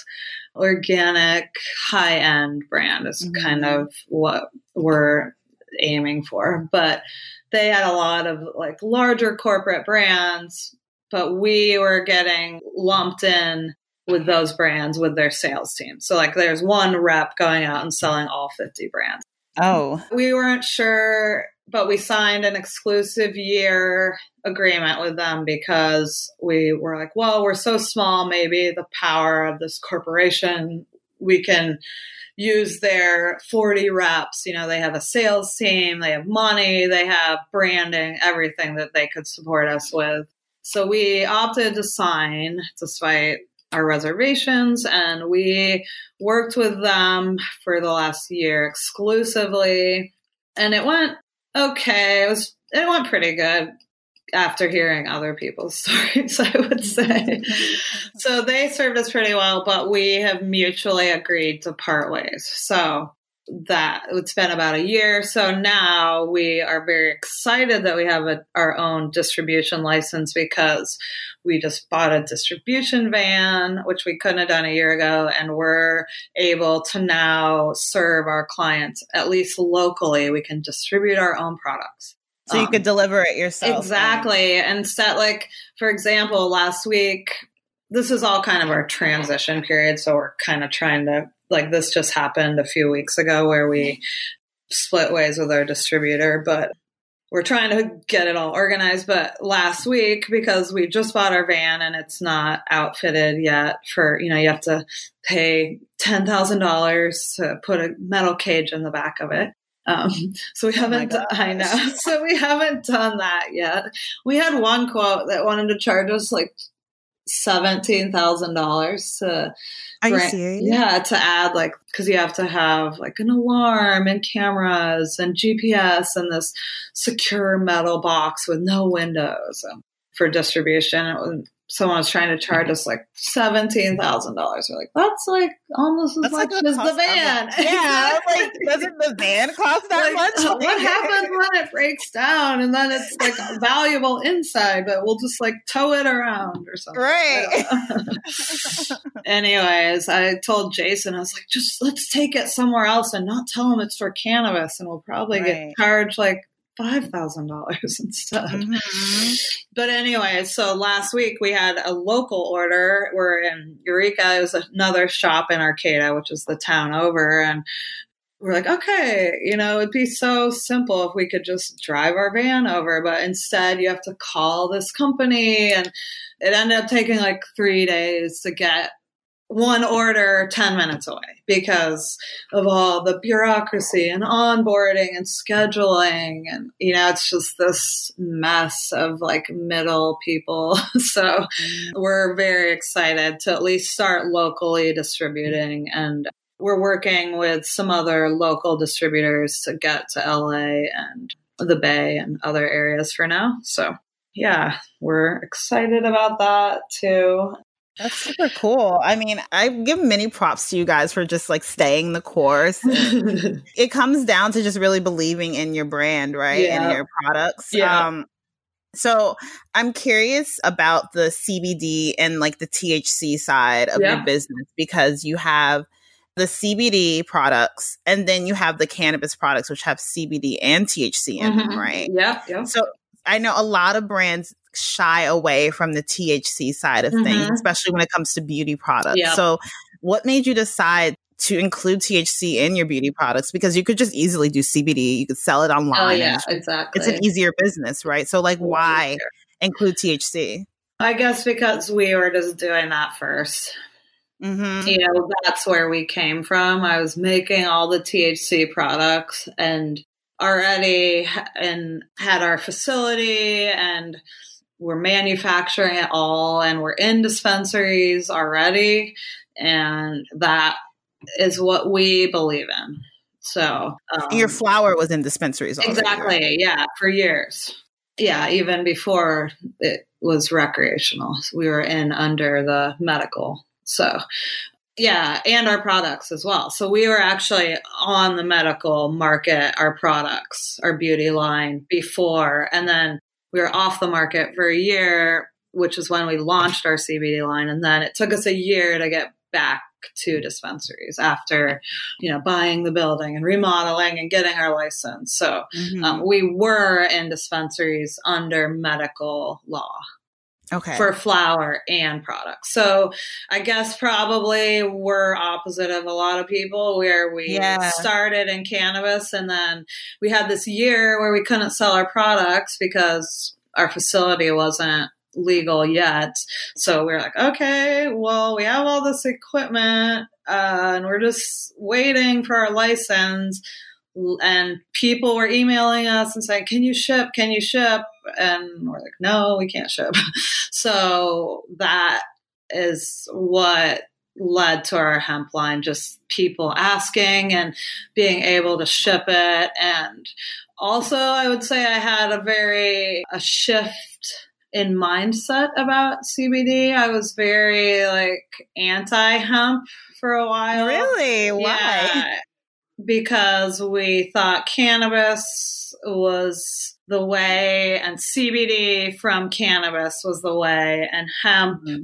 organic high end brand is mm-hmm. kind of what we're aiming for. But they had a lot of like larger corporate brands but we were getting lumped in with those brands with their sales team. So like there's one rep going out and selling all 50 brands. Oh. We weren't sure but we signed an exclusive year agreement with them because we were like, well, we're so small, maybe the power of this corporation, we can use their 40 reps. You know, they have a sales team, they have money, they have branding, everything that they could support us with. So we opted to sign despite our reservations and we worked with them for the last year exclusively and it went okay. It was it went pretty good after hearing other people's stories, I would say. so they served us pretty well, but we have mutually agreed to part ways. So that it's been about a year. So now we are very excited that we have a, our own distribution license because we just bought a distribution van, which we couldn't have done a year ago. And we're able to now serve our clients, at least locally. We can distribute our own products. So you um, could deliver it yourself. Exactly. And set like, for example, last week, this is all kind of our transition period. So we're kind of trying to like this just happened a few weeks ago where we split ways with our distributor, but we're trying to get it all organized. But last week, because we just bought our van and it's not outfitted yet for, you know, you have to pay $10,000 to put a metal cage in the back of it. Um, so we oh haven't, oh I know, so we haven't done that yet. We had one quote that wanted to charge us like seventeen thousand dollars to serious? yeah to add like because you have to have like an alarm and cameras and GPS and this secure metal box with no windows for distribution someone was trying to charge us like seventeen thousand dollars. We're like, that's like almost as that's much like as the van. Yeah, like doesn't the van cost that like, much? Uh, what happens when it breaks down and then it's like valuable inside, but we'll just like tow it around or something. Right. Anyways, I told Jason, I was like, just let's take it somewhere else and not tell him it's for cannabis, and we'll probably right. get charged like five thousand dollars instead. Mm-hmm. But anyway, so last week we had a local order. We're in Eureka. It was another shop in Arcata, which is the town over, and we're like, okay, you know, it'd be so simple if we could just drive our van over, but instead you have to call this company, and it ended up taking like three days to get one order 10 minutes away because of all the bureaucracy and onboarding and scheduling and you know it's just this mess of like middle people so mm-hmm. we're very excited to at least start locally distributing and we're working with some other local distributors to get to LA and the Bay and other areas for now so yeah, we're excited about that too. That's super cool. I mean, I give many props to you guys for just like staying the course. it comes down to just really believing in your brand, right? Yeah. And your products. Yeah. Um, so I'm curious about the CBD and like the THC side of yeah. your business because you have the CBD products and then you have the cannabis products, which have CBD and THC in mm-hmm. them, right? Yeah. Yeah. So I know a lot of brands shy away from the THC side of mm-hmm. things, especially when it comes to beauty products. Yep. So, what made you decide to include THC in your beauty products? Because you could just easily do CBD, you could sell it online. Oh, yeah, exactly. It's an easier business, right? So, like, why include THC? I guess because we were just doing that 1st mm-hmm. You know, that's where we came from. I was making all the THC products and already and had our facility and we're manufacturing it all and we're in dispensaries already. And that is what we believe in. So um, your flower was in dispensaries already, Exactly. Right? Yeah. For years. Yeah. Even before it was recreational, we were in under the medical. So yeah, and our products as well. So we were actually on the medical market, our products, our beauty line before, and then we were off the market for a year, which is when we launched our CBD line. And then it took us a year to get back to dispensaries after, you know, buying the building and remodeling and getting our license. So mm-hmm. um, we were in dispensaries under medical law okay. for flower and products. So i guess probably we're opposite of a lot of people where we yeah. started in cannabis and then we had this year where we couldn't sell our products because our facility wasn't legal yet. So we are like okay well we have all this equipment uh, and we're just waiting for our license and people were emailing us and saying, "Can you ship? Can you ship?" And we're like, "No, we can't ship." so that is what led to our hemp line just people asking and being able to ship it and also i would say i had a very a shift in mindset about cbd i was very like anti hemp for a while really why yeah, because we thought cannabis was the way and CBD from cannabis was the way and hemp mm-hmm.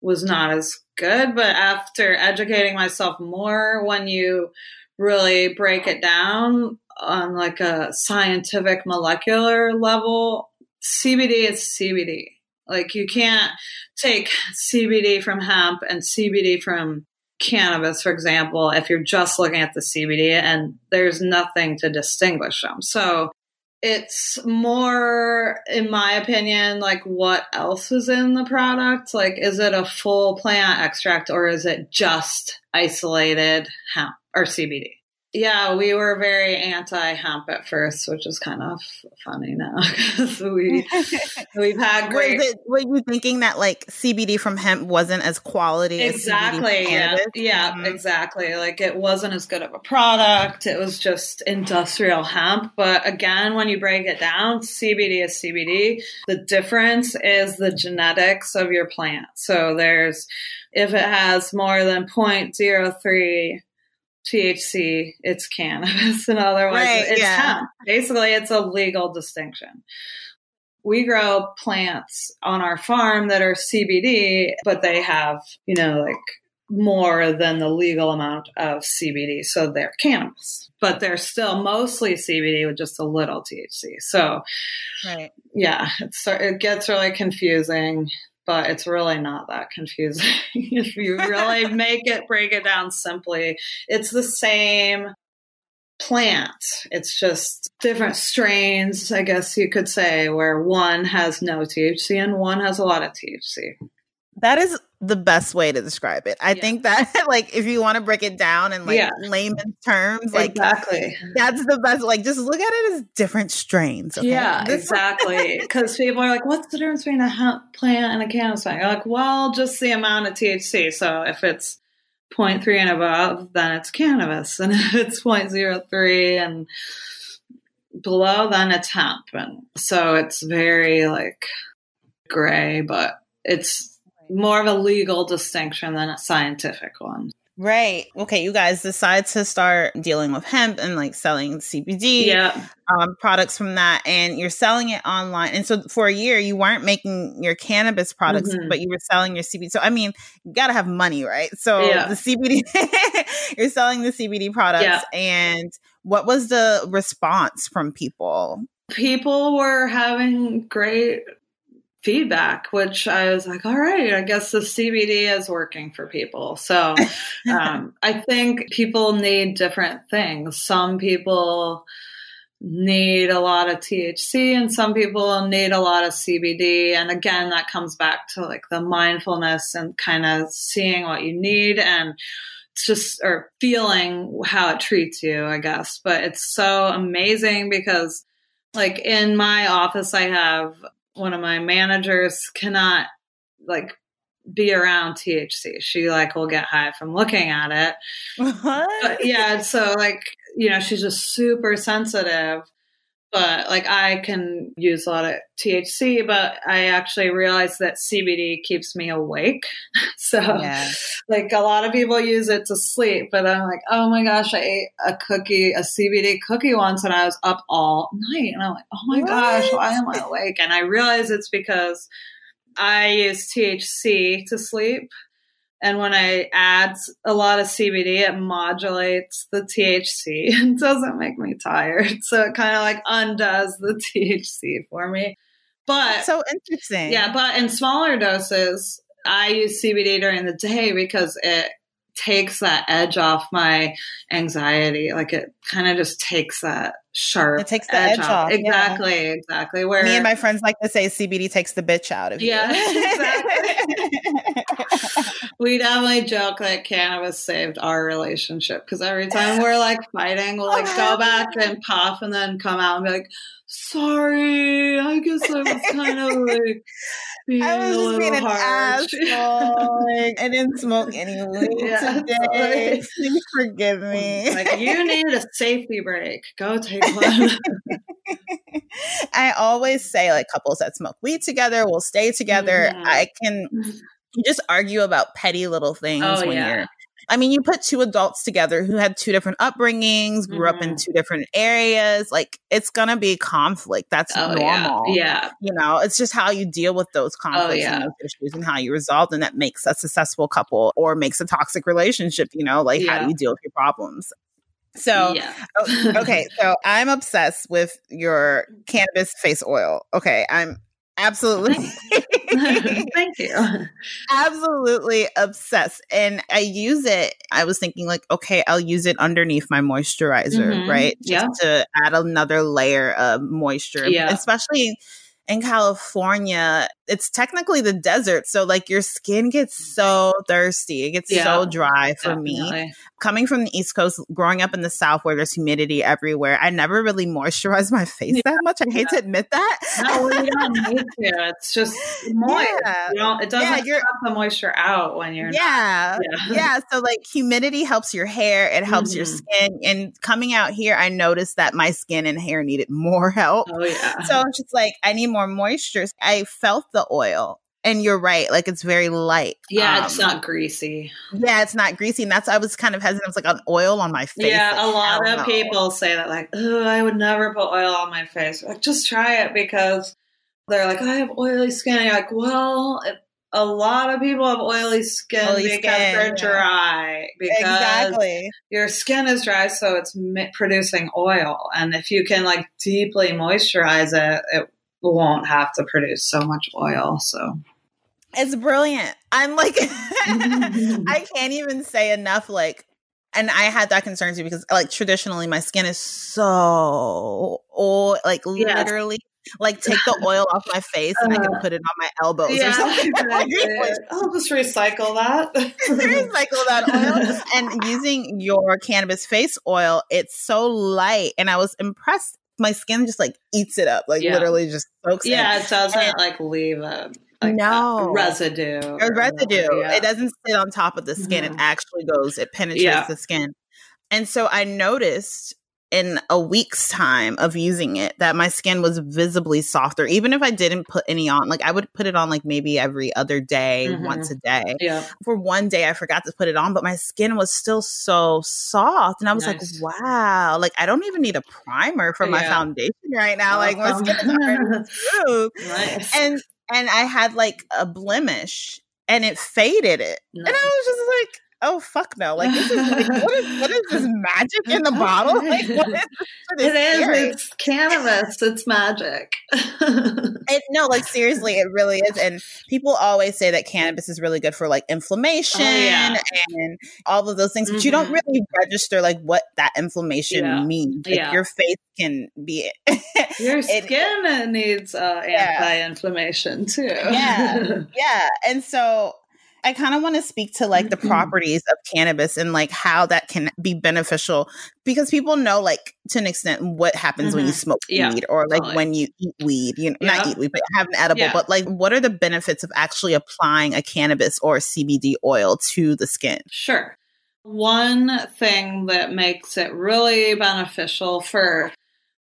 was not as good. But after educating myself more, when you really break it down on like a scientific molecular level, CBD is CBD. Like you can't take CBD from hemp and CBD from cannabis, for example, if you're just looking at the CBD and there's nothing to distinguish them. So it's more, in my opinion, like what else is in the product? Like, is it a full plant extract or is it just isolated hemp or CBD? Yeah, we were very anti hemp at first, which is kind of funny now because we we've had great. It, were you thinking that like CBD from hemp wasn't as quality? Exactly. As yeah. Yeah. Mm-hmm. Exactly. Like it wasn't as good of a product. It was just industrial hemp. But again, when you break it down, CBD is CBD. The difference is the genetics of your plant. So there's if it has more than 0.03 THC, it's cannabis, and otherwise right, it's yeah. hemp. Basically, it's a legal distinction. We grow plants on our farm that are CBD, but they have, you know, like more than the legal amount of CBD. So they're cannabis, but they're still mostly CBD with just a little THC. So, right. yeah, it gets really confusing but it's really not that confusing if you really make it break it down simply. It's the same plant. It's just different strains, I guess you could say, where one has no THC and one has a lot of THC. That is the best way to describe it. I yeah. think that like if you want to break it down in like yeah. layman terms, like exactly that's the best. Like just look at it as different strains. Okay? Yeah, exactly. Because people are like, "What's the difference between a hemp plant and a cannabis plant?" You're like, "Well, just the amount of THC. So if it's 0.3 and above, then it's cannabis, and if it's 0.03 and below, then it's hemp." And so it's very like gray, but it's more of a legal distinction than a scientific one. Right. Okay. You guys decide to start dealing with hemp and like selling CBD yeah. um, products from that, and you're selling it online. And so for a year, you weren't making your cannabis products, mm-hmm. but you were selling your CBD. So I mean, you got to have money, right? So yeah. the CBD, you're selling the CBD products, yeah. and what was the response from people? People were having great feedback, which I was like, all right, I guess the CBD is working for people. So um, I think people need different things. Some people need a lot of THC and some people need a lot of CBD. And again, that comes back to like the mindfulness and kind of seeing what you need and just or feeling how it treats you, I guess. But it's so amazing because like in my office, I have one of my managers cannot like be around THC. She like will get high from looking at it. But, yeah, so like you know she's just super sensitive. But like I can use a lot of THC, but I actually realized that CBD keeps me awake. so yeah. like a lot of people use it to sleep, but I'm like, oh my gosh, I ate a cookie, a CBD cookie once and I was up all night. And I'm like, oh my what? gosh, why am I awake? And I realize it's because I use THC to sleep. And when I add a lot of CBD, it modulates the THC and doesn't make me tired. So it kind of like undoes the THC for me. But That's so interesting. Yeah, but in smaller doses, I use CBD during the day because it takes that edge off my anxiety. Like it kind of just takes that sharp. It takes the edge, edge off. off. Exactly, yeah. exactly. Where me and my friends like to say CBD takes the bitch out of you. Yeah, exactly. we definitely joke that cannabis saved our relationship because every time we're like fighting, we'll like go back and puff and then come out and be like, sorry, I guess I was kind of like being I was just being an harsh. asshole. I didn't smoke anyway yeah, today. Please forgive me. Like you need a safety break. Go take one. I always say like couples that smoke weed together will stay together. Mm-hmm. I can just argue about petty little things oh, when yeah. you're I mean, you put two adults together who had two different upbringings, grew mm-hmm. up in mm-hmm. two different areas. Like, it's gonna be conflict. That's oh, normal. Yeah. yeah. You know, it's just how you deal with those oh, conflicts oh, yeah. and those issues and how you resolve them that makes a successful couple or makes a toxic relationship. You know, like yeah. how do you deal with your problems? So, yeah. okay. So I'm obsessed with your cannabis face oil. Okay. I'm Absolutely. Thank you. Absolutely obsessed. And I use it. I was thinking, like, okay, I'll use it underneath my moisturizer, mm-hmm. right? Just yeah. to add another layer of moisture. Yeah. Especially in California, it's technically the desert. So, like, your skin gets so thirsty. It gets yeah, so dry for definitely. me. Coming from the East Coast, growing up in the South where there's humidity everywhere, I never really moisturized my face yeah, that much. I hate yeah. to admit that. No, you don't need to. It's just moist. You know, it doesn't yeah, the moisture out when you're yeah. Not, yeah. So, like, humidity helps your hair, it helps mm-hmm. your skin. And coming out here, I noticed that my skin and hair needed more help. Oh, yeah. So, I'm just like, I need more moisture. I felt the oil. And you're right, like it's very light. Yeah, um, it's not greasy. Yeah, it's not greasy. And that's I was kind of hesitant. I was like an oil on my face. Yeah, like, a lot of know. people say that, like, oh, I would never put oil on my face. Like, just try it because they're like, I have oily skin. And you're like, well, it, a lot of people have oily skin oily because skin, they're dry. Because exactly. your skin is dry, so it's producing oil. And if you can like deeply moisturize it, it won't have to produce so much oil. So it's brilliant. I'm like, I can't even say enough. Like, and I had that concern too because, like, traditionally my skin is so old, like, yes. literally. Like take the oil off my face and uh, I can uh, put it on my elbows yeah, or something. I'll just recycle that. recycle that oil. And using your cannabis face oil, it's so light. And I was impressed my skin just like eats it up, like yeah. literally just soaks it. yeah, it. it doesn't and, like leave a like no residue. Or residue. Yeah. It doesn't sit on top of the skin. Mm-hmm. It actually goes, it penetrates yeah. the skin. And so I noticed in a week's time of using it that my skin was visibly softer even if i didn't put any on like i would put it on like maybe every other day mm-hmm. once a day yeah for one day i forgot to put it on but my skin was still so soft and i was nice. like wow like i don't even need a primer for yeah. my foundation right now like my skin is already nice. and and i had like a blemish and it faded it nice. and i was just like oh fuck no like this is like what is what is this magic in the bottle like what is this it is it's cannabis it's magic it, no like seriously it really is and people always say that cannabis is really good for like inflammation oh, yeah. and all of those things but mm-hmm. you don't mm-hmm. really register like what that inflammation yeah. means like yeah. your face can be your skin it, needs uh, anti-inflammation too yeah yeah and so I kind of want to speak to like the mm-hmm. properties of cannabis and like how that can be beneficial because people know like to an extent what happens mm-hmm. when you mm-hmm. smoke yeah, weed or like totally. when you eat weed, you know, yeah. not eat weed, but have an edible, yeah. but like what are the benefits of actually applying a cannabis or a CBD oil to the skin? Sure. One thing that makes it really beneficial for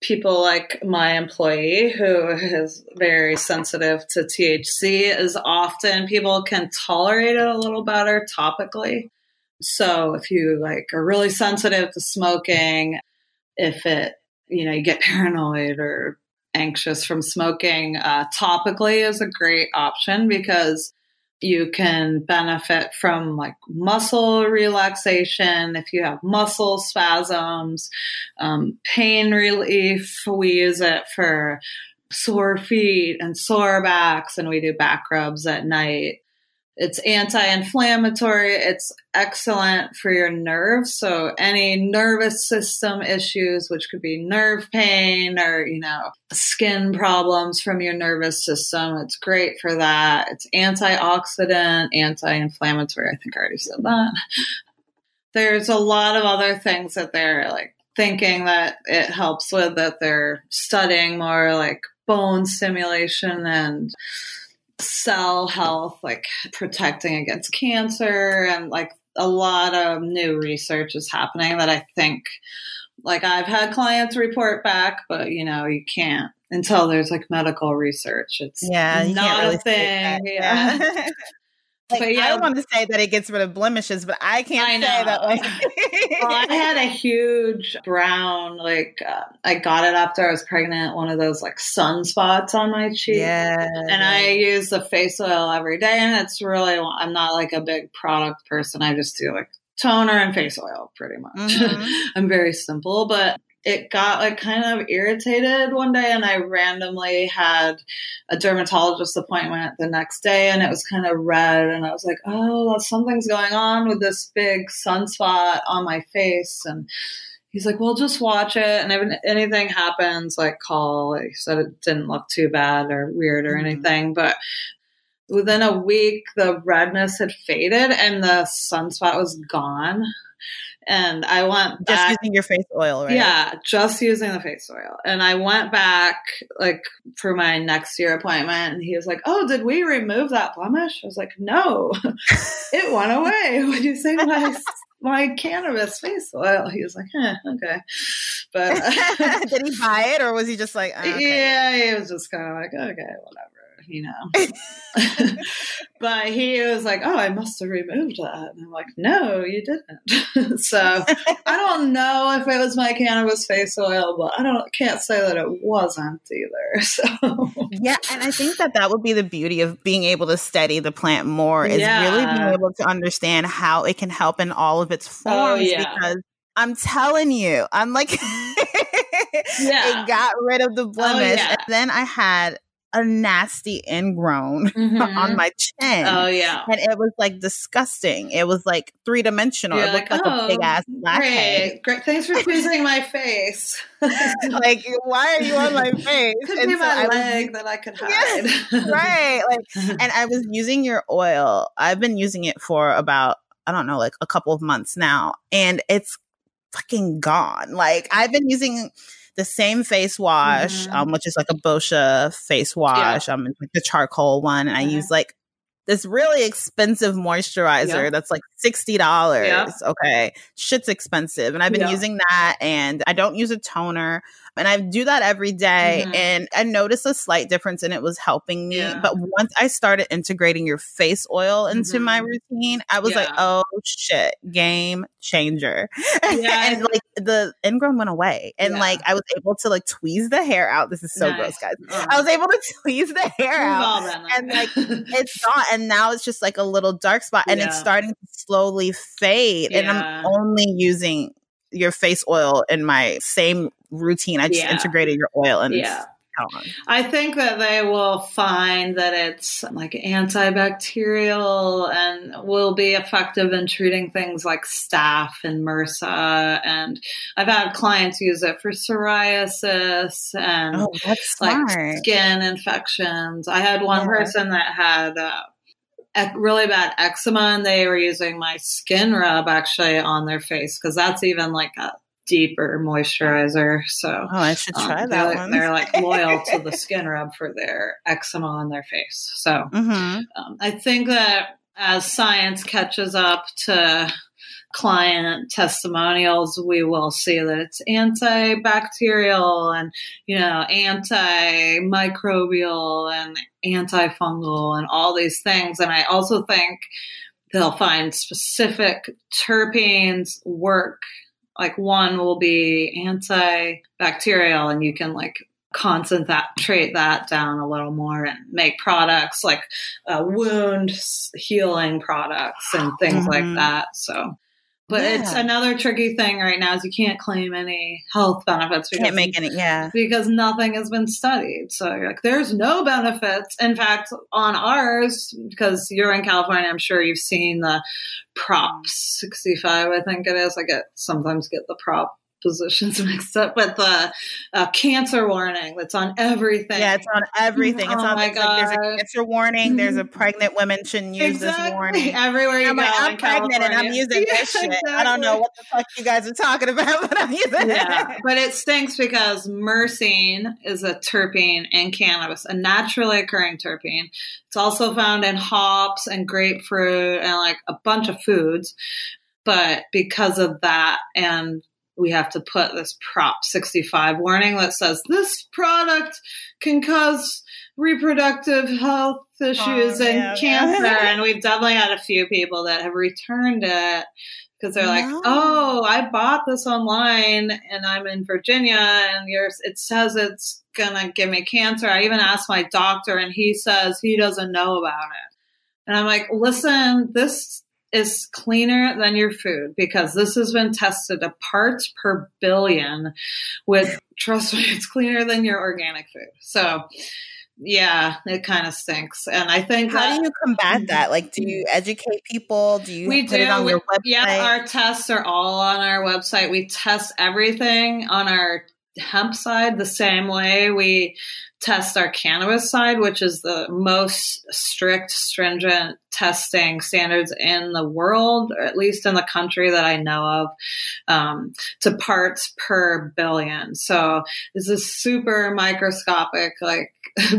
people like my employee who is very sensitive to THC is often people can tolerate it a little better topically. So if you like are really sensitive to smoking, if it, you know, you get paranoid or anxious from smoking, uh, topically is a great option because you can benefit from like muscle relaxation if you have muscle spasms, um, pain relief. We use it for sore feet and sore backs, and we do back rubs at night. It's anti-inflammatory. It's excellent for your nerves. So any nervous system issues, which could be nerve pain or, you know, skin problems from your nervous system, it's great for that. It's antioxidant, anti-inflammatory. I think I already said that. There's a lot of other things that they're like thinking that it helps with that they're studying more like bone stimulation and cell health, like protecting against cancer, and like a lot of new research is happening that I think, like, I've had clients report back, but you know, you can't until there's like medical research. It's yeah, not really a thing. Yeah. Like, but yeah, I want to say that it gets rid of blemishes, but I can't I say that. Like, well, I had a huge brown, like uh, I got it after I was pregnant. One of those like sunspots on my cheek. Yeah, and I use the face oil every day, and it's really. I'm not like a big product person. I just do like toner and face oil pretty much. Mm-hmm. I'm very simple, but it got like kind of irritated one day and I randomly had a dermatologist appointment the next day and it was kind of red and I was like, oh, something's going on with this big sunspot on my face and he's like, well, just watch it and if anything happens, like call. He said it didn't look too bad or weird or mm-hmm. anything, but within a week the redness had faded and the sunspot was gone and I went back, just using your face oil, right? Yeah, just using the face oil. And I went back like for my next year appointment, and he was like, "Oh, did we remove that blemish?" I was like, "No, it went away." Would you say my my cannabis face oil? He was like, eh, "Okay," but uh, did he buy it, or was he just like, oh, okay. "Yeah," he was just kind of like, "Okay, whatever." You know. but he was like, "Oh, I must have removed that," and I'm like, "No, you didn't." so I don't know if it was my cannabis face oil, but I don't can't say that it wasn't either. So yeah, and I think that that would be the beauty of being able to study the plant more is yeah. really being able to understand how it can help in all of its oh, forms oh, yeah. because I'm telling you, I'm like, yeah. it got rid of the oh, blemish. Oh, yeah. And then I had a nasty ingrown mm-hmm. on my chin. Oh yeah. And it was like disgusting. It was like three dimensional. It looked like, like oh, a big ass blackhead. Great. great. Thanks for tweezing my face. like, why are you on my face? Could and be so my I leg was, that I could hide. Yeah, right. Like and I was using your oil. I've been using it for about, I don't know, like a couple of months now. And it's fucking gone. Like I've been using the same face wash, mm-hmm. um, which is like a Boscia face wash. Yeah. Um, like the charcoal one, and I mm-hmm. use like this really expensive moisturizer yep. that's like $60. Yep. Okay. Shit's expensive. And I've been yep. using that and I don't use a toner and I do that every day, mm-hmm. and I noticed a slight difference and it was helping me. Yeah. But once I started integrating your face oil into mm-hmm. my routine, I was yeah. like, oh shit, game changer. Yeah. and like the ingrown went away. And like I was able to like tweeze the hair out. This is so nice. gross, guys. I was able to tweeze the hair out. And like it's not. And now it's just like a little dark spot and it's starting to slowly fade. And I'm only using your face oil in my same routine. I just yeah. integrated your oil and yeah. I think that they will find that it's like antibacterial and will be effective in treating things like staph and MRSA. And I've had clients use it for psoriasis and oh, like skin infections. I had one yeah. person that had uh, really bad eczema and they were using my skin rub actually on their face because that's even like a deeper moisturizer. So, oh, I should um, try um, that they're, one. they're like loyal to the skin rub for their eczema on their face. So, mm-hmm. um, I think that as science catches up to client testimonials, we will see that it's antibacterial and, you know, antimicrobial and antifungal and all these things. And I also think they'll find specific terpenes work. Like one will be antibacterial and you can like concentrate that down a little more and make products like uh, wound healing products and things mm-hmm. like that. So but yeah. it's another tricky thing right now is you can't claim any health benefits. Because, can't make any, yeah. Because nothing has been studied. So you're like, there's no benefits. In fact, on ours, because you're in California, I'm sure you've seen the Prop 65, I think it is. I get sometimes get the Prop positions mixed up, but the uh, cancer warning that's on everything. Yeah, it's on everything. It's oh on my God. Like there's a cancer warning. There's a pregnant women shouldn't use exactly. this warning. Everywhere you I'm go. Like, I'm pregnant California. and I'm using yeah, this shit. Exactly. I don't know what the fuck you guys are talking about, but I'm using yeah, it. But it stinks because myrcene is a terpene in cannabis, a naturally occurring terpene. It's also found in hops and grapefruit and like a bunch of foods. But because of that and we have to put this Prop 65 warning that says this product can cause reproductive health issues oh, and yeah, cancer. Yeah. and we've definitely had a few people that have returned it because they're like, "Oh, I bought this online and I'm in Virginia and yours it says it's gonna give me cancer." I even asked my doctor and he says he doesn't know about it. And I'm like, "Listen, this is cleaner than your food because this has been tested a parts per billion with trust me it's cleaner than your organic food. So yeah it kind of stinks. And i think how that, do you combat that? Like do you mm-hmm. educate people? Do you we put do. it on we, your website? yeah our tests are all on our website. We test everything on our hemp side the same way we test our cannabis side, which is the most strict, stringent testing standards in the world, or at least in the country that I know of, um, to parts per billion. So this is super microscopic, like.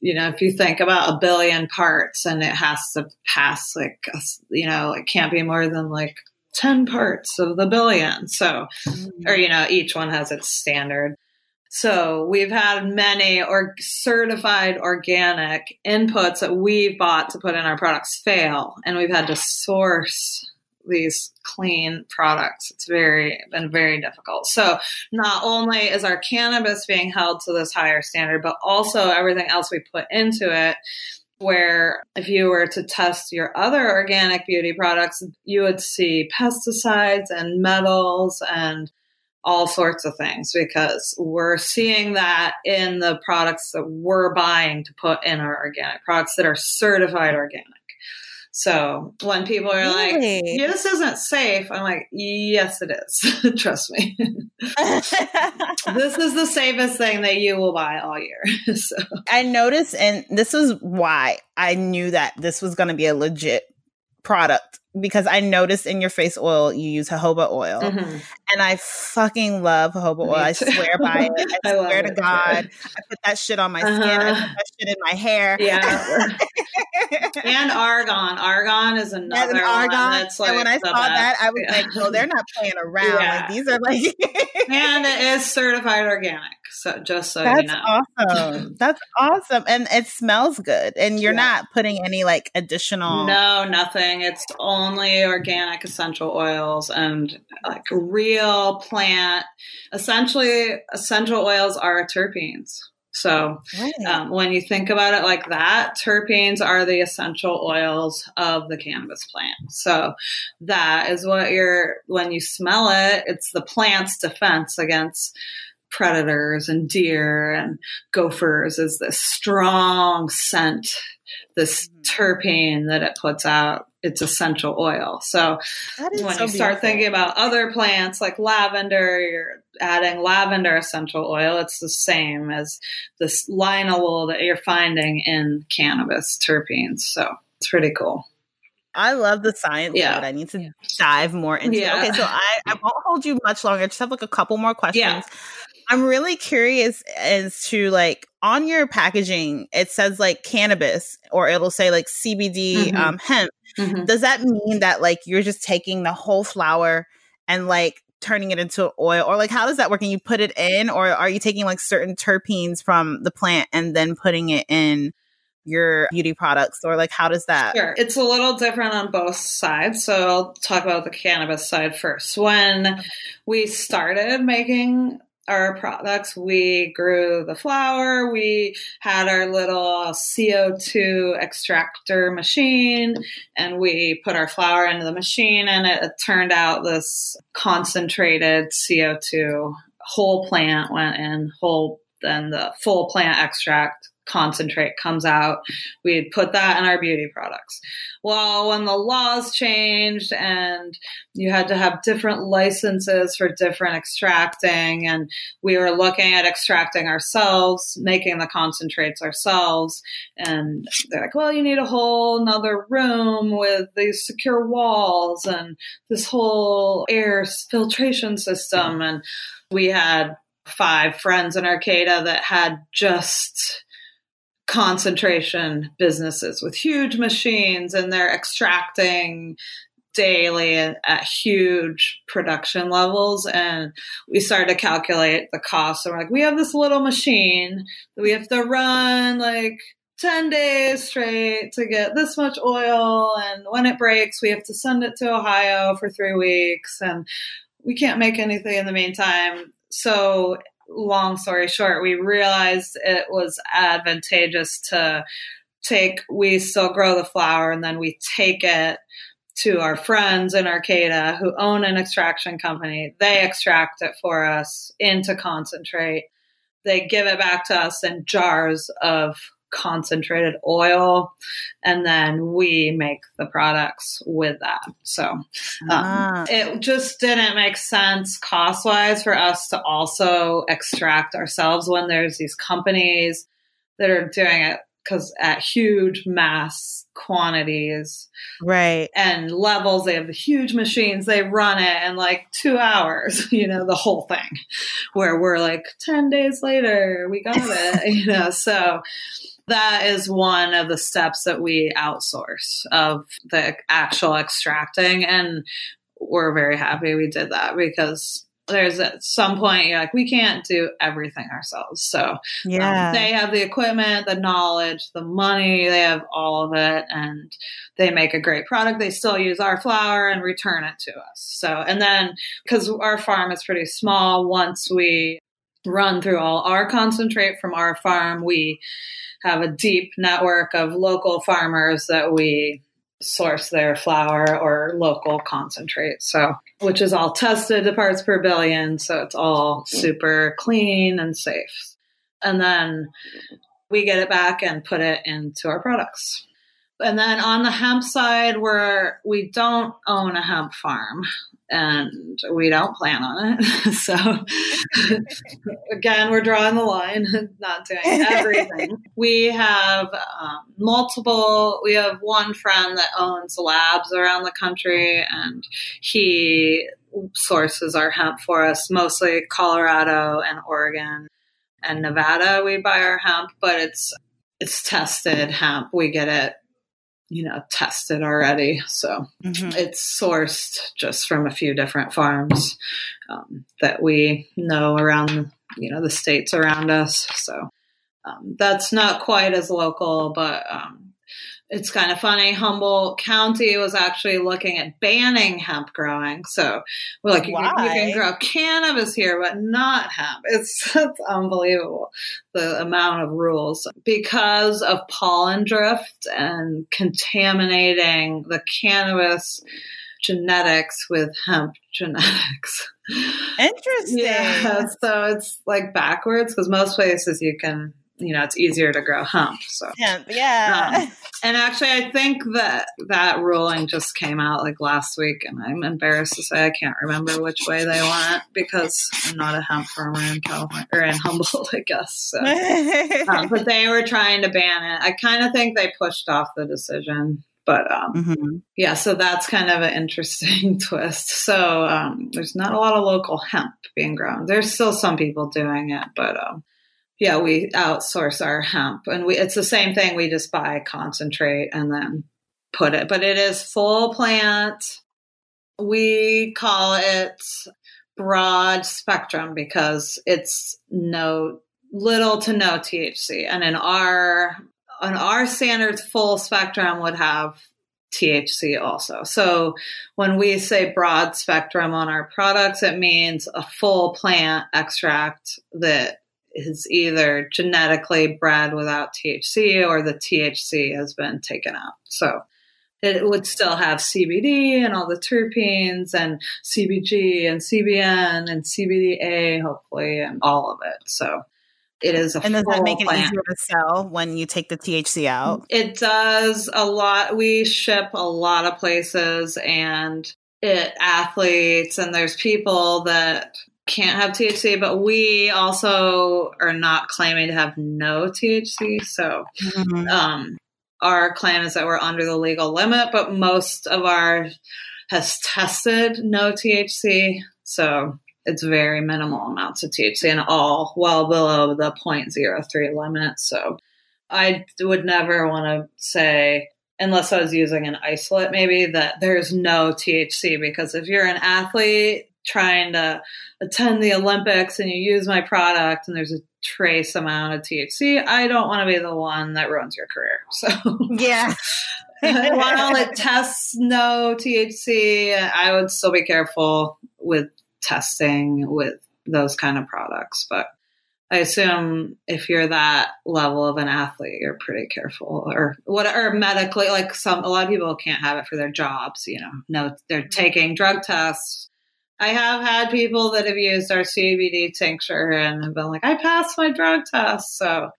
you know, if you think about a billion parts and it has to pass like, you know, it can't be more than like 10 parts of the billion. So, or, mm-hmm. you know, each one has its standard. So we've had many or certified organic inputs that we've bought to put in our products fail, and we've had to source these clean products. It's very been very difficult. So not only is our cannabis being held to this higher standard, but also everything else we put into it. Where if you were to test your other organic beauty products, you would see pesticides and metals and all sorts of things because we're seeing that in the products that we're buying to put in our organic products that are certified organic. So when people are really? like, yeah, this isn't safe, I'm like, yes, it is. Trust me. this is the safest thing that you will buy all year. so. I noticed, and this is why I knew that this was going to be a legit product because I noticed in your face oil you use jojoba oil, mm-hmm. And I fucking love jojoba oil. I swear by it. I, I swear to God, I put that shit on my uh-huh. skin. I put uh-huh. that shit in my hair. Yeah, and argon. Argon is another and argan. One that's like and when I saw best. that, I was yeah. like, "Oh, they're not playing around. Yeah. Like these are like." and it is certified organic. So just so that's you know, That's awesome. That's awesome, and it smells good. And you're yeah. not putting any like additional. No, nothing. It's only organic essential oils and like real plant. Essentially, essential oils are terpenes. So right. um, when you think about it like that, terpenes are the essential oils of the cannabis plant. So that is what you're, when you smell it, it's the plant's defense against predators and deer and gophers is this strong scent, this mm-hmm. terpene that it puts out. It's essential oil. So when so you start beautiful. thinking about other plants like lavender, you're adding lavender essential oil. It's the same as this linalool that you're finding in cannabis terpenes. So It's pretty cool. I love the science yeah. I need to dive more into yeah. Okay, so I, I won't hold you much longer. I just have like a couple more questions. Yeah. I'm really curious as to like on your packaging, it says like cannabis or it'll say like CBD mm-hmm. um, hemp. Mm-hmm. Does that mean that like you're just taking the whole flower and like turning it into oil or like how does that work and you put it in or are you taking like certain terpenes from the plant and then putting it in your beauty products or like how does that sure it's a little different on both sides so i'll talk about the cannabis side first when we started making our products. We grew the flower. We had our little CO2 extractor machine and we put our flower into the machine and it, it turned out this concentrated CO2 whole plant went in whole then the full plant extract concentrate comes out. We'd put that in our beauty products. Well, when the laws changed and you had to have different licenses for different extracting, and we were looking at extracting ourselves, making the concentrates ourselves, and they're like, well, you need a whole another room with these secure walls and this whole air filtration system. And we had five friends in Arcata that had just concentration businesses with huge machines and they're extracting daily at, at, huge production levels. And we started to calculate the cost and we're like we have this little machine that we have to run like 10 days straight to get this much oil and when it breaks we have to send it to ohio for three weeks and we can't make anything in the meantime. So long story short, we realized it was advantageous to take, we still grow the flower and then we take it to our friends in Arcata who own an extraction company. They extract it for us into concentrate. They give it back to us in jars of concentrated oil and then we make the products with that. So um, ah. it just didn't make sense cost wise for us to also extract ourselves when there's these companies that are doing it because at huge mass quantities right. and levels. They have the huge machines. They run it in like two hours you know the whole thing where we're like 10 days later we got it you know so that is one of the steps that we outsource of the actual extracting. And we're very happy we did that because there's at some point you're like we can't do everything ourselves. So um, yeah. um, they have the equipment the knowledge the money they have all of it and they make a great product. They still use our flower and return it to us. So and then because our farm is pretty small once we run through all our concentrate from our farm we have a deep network of local farmers that we source their flower or local concentrate. So, which is all tested to parts per billion. So it's all super clean and safe. And then we get it back and put it into our products. And then on the hemp side, where we don't own a hemp farm and we don't plan on it. so again, we're drawing the line, not doing everything. we have um, multiple, we have one friend that owns labs around the country and he sources our hemp for us, mostly Colorado and Oregon and Nevada. We buy our hemp, but it's it's tested hemp. We get it you know, tested already. So mm-hmm. it's sourced just from a few different farms um, that we know around, you know, the states around us. So um, that's not quite as local, but um, it's kind of funny. Humboldt County was actually looking at banning hemp growing. So we're like, you can, you can, grow cannabis here, but not hemp. It's, it's unbelievable the amount of rules because of pollen drift and contaminating the cannabis genetics with hemp genetics. Interesting. Yeah, so it's like backwards because most places you can you know, it's easier to grow hemp. So hemp, yeah. Um, and actually, I think that that ruling just came out like last week, and I'm embarrassed to say I can't remember which way they went because I'm not a hemp farmer in California or in Humboldt, I guess. So. um, but they were trying to ban it. I kind of think they pushed off the decision. But um, mm-hmm. yeah, so that's kind of an interesting twist. So um, there's not a lot of local hemp being grown. There's still some people doing it, but um, yeah, we outsource our hemp, and we it's the same thing. We just buy concentrate and then put it, but it is full plant. We call it broad spectrum because it's no little to no THC, and in our on our standards, full spectrum would have THC also. So when we say broad spectrum on our products, it means a full plant extract that is either genetically bred without THC or the THC has been taken out. So it would still have CBD and all the terpenes and CBG and CBN and CBDA, hopefully, and all of it. So it is a and does that make it plant. easier to sell when you take the THC out? It does a lot. We ship a lot of places, and it athletes and there's people that can't have THC, but we also are not claiming to have no THC. So, mm-hmm. um, our claim is that we're under the legal limit, but most of our has tested no THC. So it's very minimal amounts of THC and all well below the 0.03 limit. So I would never want to say, unless I was using an isolate, maybe that there's no THC because if you're an athlete trying to attend the Olympics and you use my product and there's a trace amount of THC, I don't want to be the one that ruins your career. So yeah. While it tests no THC, I would still be careful with testing with those kind of products. But I assume if you're that level of an athlete, you're pretty careful, or what, or medically, like some a lot of people can't have it for their jobs. You know, no, they're taking drug tests I have had people that have used our CBD tincture and have been like, I passed my drug test. So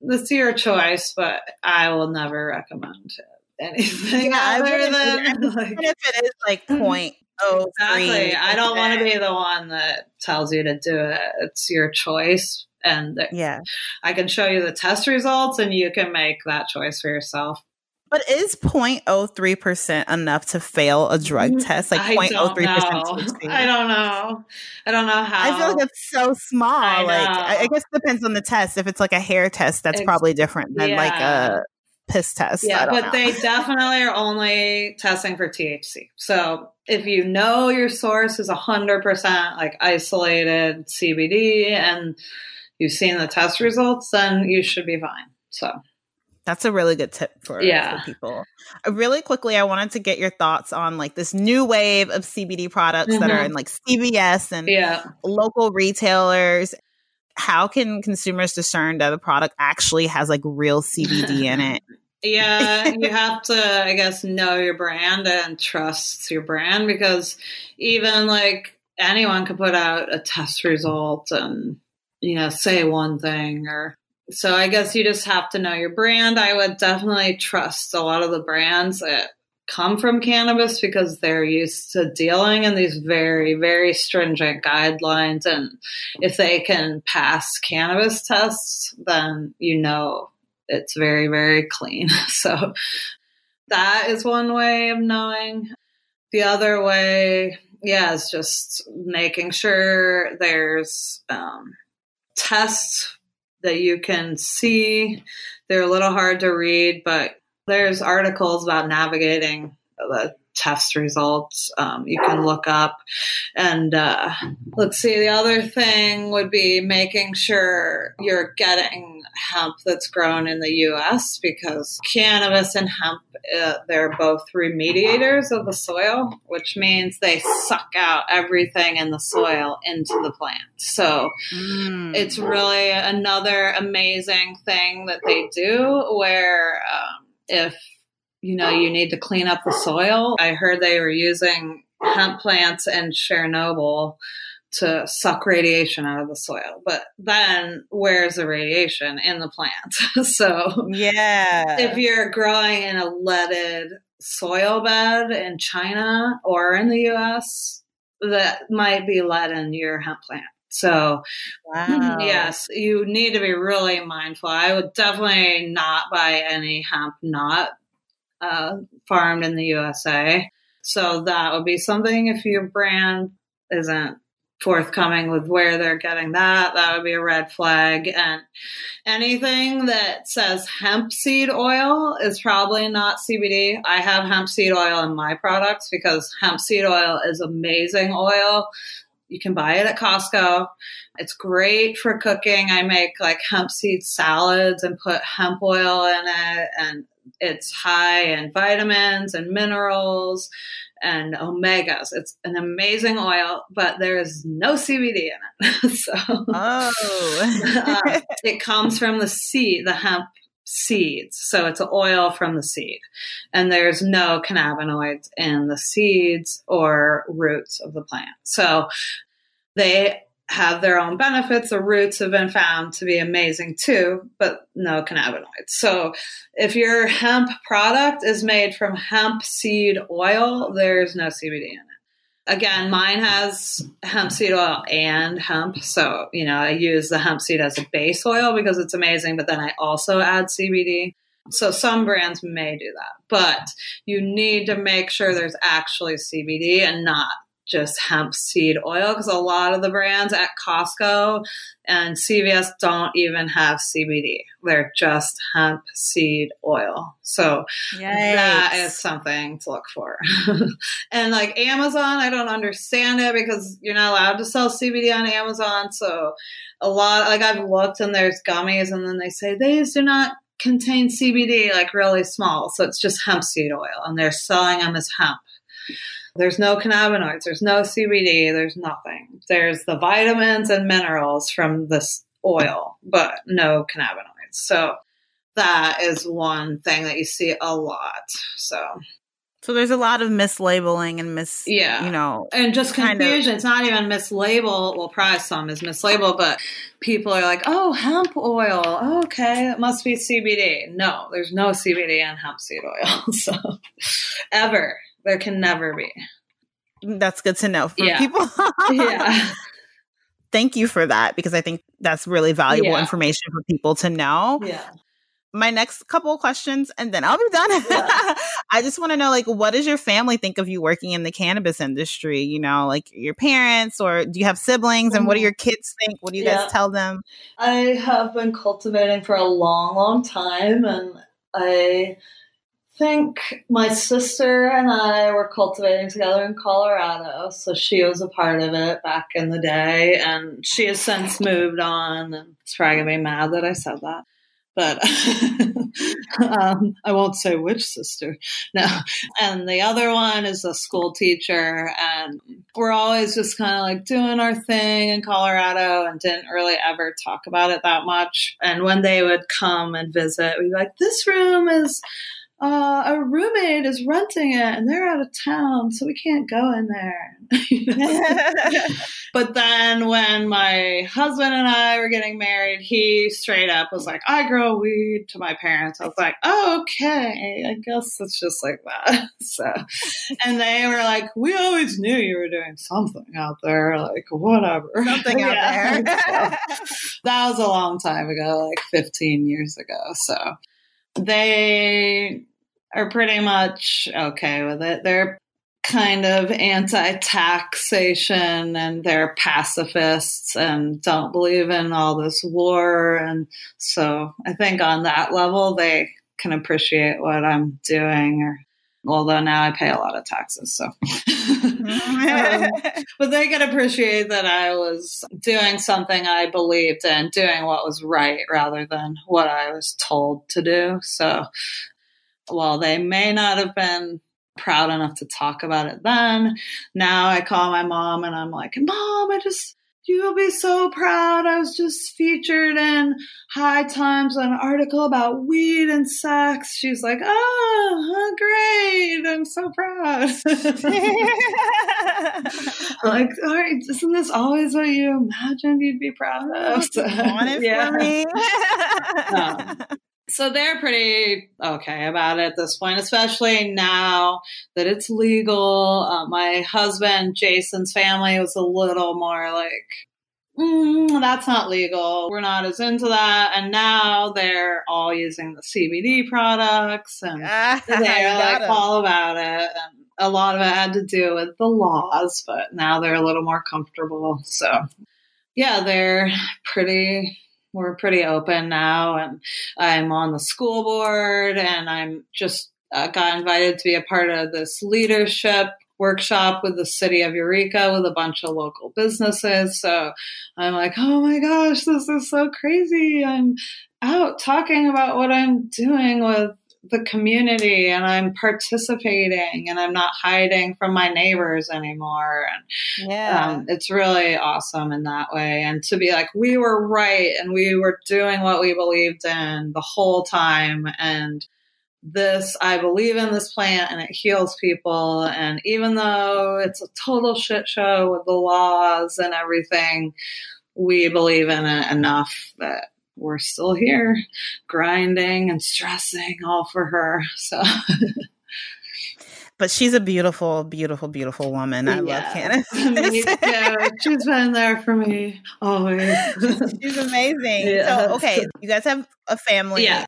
it's your choice, but I will never recommend anything yeah, other than like, if it is like point oh exactly. I don't want to be the one that tells you to do it. It's your choice. And yeah, I can show you the test results and you can make that choice for yourself. But is 0.03% enough to fail a drug mm, test? Like 0.03% I don't know. I don't know how. I feel like it's so small. I like I, guess it depends on the test. If it's like a hair test, that's probably different than yeah. like a piss test. Yeah, but know. they definitely are only testing for THC. So if you know your source is 100% like isolated CBD and you've seen the test results, then you should be fine. So that's a really good tip for, yeah. for people. Uh, really quickly, I wanted to get your thoughts on like this new wave of CBD products mm-hmm. that are mm-hmm. in like CVS and yeah. local retailers. How can consumers discern that a product actually has like real CBD in it? yeah, you have to, I guess, know your brand and trust your brand because even like anyone could put out a test result and, you know, say one thing or so I guess you just have to know your brand. I would definitely trust a lot of the brands that come from cannabis because they're used to dealing in these very, very stringent guidelines. And if they can pass cannabis tests, then you know it's very, very clean. So that is one way of knowing. The other way, yeah, is just making sure there's um, tests that you can see. They're a little hard to read, but there's articles about navigating the test results um, you can look up. And uh, let's see, the other thing would be making sure you're getting hemp that's grown in the US because cannabis and hemp, uh, they're both remediators of the soil, which means they suck out everything in the soil into the plant. So mm. it's really another amazing thing that they do where um, if you know, you need to clean up the soil. I heard they were using hemp plants in Chernobyl to suck radiation out of the soil. But then where's the radiation in the plant? so yeah, if you're growing in a leaded soil bed in China or in the US, that might be lead in your hemp plant. So, wow. yes, you need to be really mindful. I would definitely not buy any hemp not uh, farmed in the USA. So, that would be something if your brand isn't forthcoming with where they're getting that, that would be a red flag. And anything that says hemp seed oil is probably not CBD. I have hemp seed oil in my products because hemp seed oil is amazing oil. You can buy it at Costco. It's great for cooking. I make like hemp seed salads and put hemp oil in it and it's high in vitamins and minerals and omegas. It's an amazing oil, but there is no CBD in it. so, oh, uh, it comes from the seed, the hemp seeds. So it's an oil from the seed, and there's no cannabinoids in the seeds or roots of the plant. So they have their own benefits. The roots have been found to be amazing too, but no cannabinoids. So if your hemp product is made from hemp seed oil, there's no CBD in it. Again, mine has hemp seed oil and hemp. So, you know, I use the hemp seed as a base oil because it's amazing, but then I also add CBD. So some brands may do that, but you need to make sure there's actually CBD and not just hemp seed oil because a lot of the brands at Costco and CVS don't even have CBD. They're just hemp seed oil. So Yikes. that is something to look for. and like Amazon, I don't understand it because you're not allowed to sell CBD on Amazon. So a lot, like I've looked and there's gummies and then they say these do not contain CBD, like really small. So it's just hemp seed oil and they're selling them as hemp. There's no cannabinoids, there's no CBD, there's nothing. There's the vitamins and minerals from this oil, but no cannabinoids. So that is one thing that you see a lot. So so there's a lot of mislabeling and mis, yeah, you know, and just confusion. Of- it's not even mislabel. Well, probably some is mislabel, but people are like, "Oh, hemp oil. Oh, okay, it must be CBD." No, there's no CBD in hemp seed oil. So ever, there can never be. That's good to know for yeah. people. yeah. Thank you for that because I think that's really valuable yeah. information for people to know. Yeah. My next couple of questions and then I'll be done. Yeah. I just want to know like what does your family think of you working in the cannabis industry? You know, like your parents or do you have siblings and what do mm-hmm. your kids think? What do you guys tell them? I have been cultivating for a long, long time and I think my sister and I were cultivating together in Colorado, so she was a part of it back in the day, and she has since moved on. And it's probably gonna be mad that I said that, but um, I won't say which sister. No, and the other one is a school teacher, and we're always just kind of like doing our thing in Colorado, and didn't really ever talk about it that much. And when they would come and visit, we'd be like, "This room is." Uh, a roommate is renting it and they're out of town, so we can't go in there. but then when my husband and I were getting married, he straight up was like, I grow weed to my parents. I was like, oh, okay, I guess it's just like that. so, and they were like, we always knew you were doing something out there, like whatever. Something out there. so, that was a long time ago, like 15 years ago. So, they are pretty much okay with it. They're kind of anti taxation and they're pacifists and don't believe in all this war. And so I think on that level, they can appreciate what I'm doing or although now I pay a lot of taxes. So, um, but they could appreciate that I was doing something I believed in, doing what was right rather than what I was told to do. So, while they may not have been proud enough to talk about it then, now I call my mom and I'm like, Mom, I just You'll be so proud. I was just featured in High Times on an article about weed and sex. She's like, oh, great. I'm so proud. like, all right, isn't this always what you imagined you'd be proud of? So, want it yeah. for me? um, so they're pretty okay about it at this point, especially now that it's legal. Uh, my husband, Jason's family was a little more like, mm, that's not legal. We're not as into that. And now they're all using the CBD products and they're like all about it. And a lot of it had to do with the laws, but now they're a little more comfortable. So, yeah, they're pretty. We're pretty open now, and I'm on the school board, and I'm just uh, got invited to be a part of this leadership workshop with the city of Eureka with a bunch of local businesses. So I'm like, oh my gosh, this is so crazy. I'm out talking about what I'm doing with the community and I'm participating and I'm not hiding from my neighbors anymore. And yeah. Um, it's really awesome in that way. And to be like, we were right and we were doing what we believed in the whole time. And this, I believe in this plant and it heals people. And even though it's a total shit show with the laws and everything, we believe in it enough that we're still here grinding and stressing all for her. So. but she's a beautiful, beautiful, beautiful woman. I yeah. love Candace. she's been there for me always. she's amazing. Yeah. So, okay, you guys have a family. Yeah.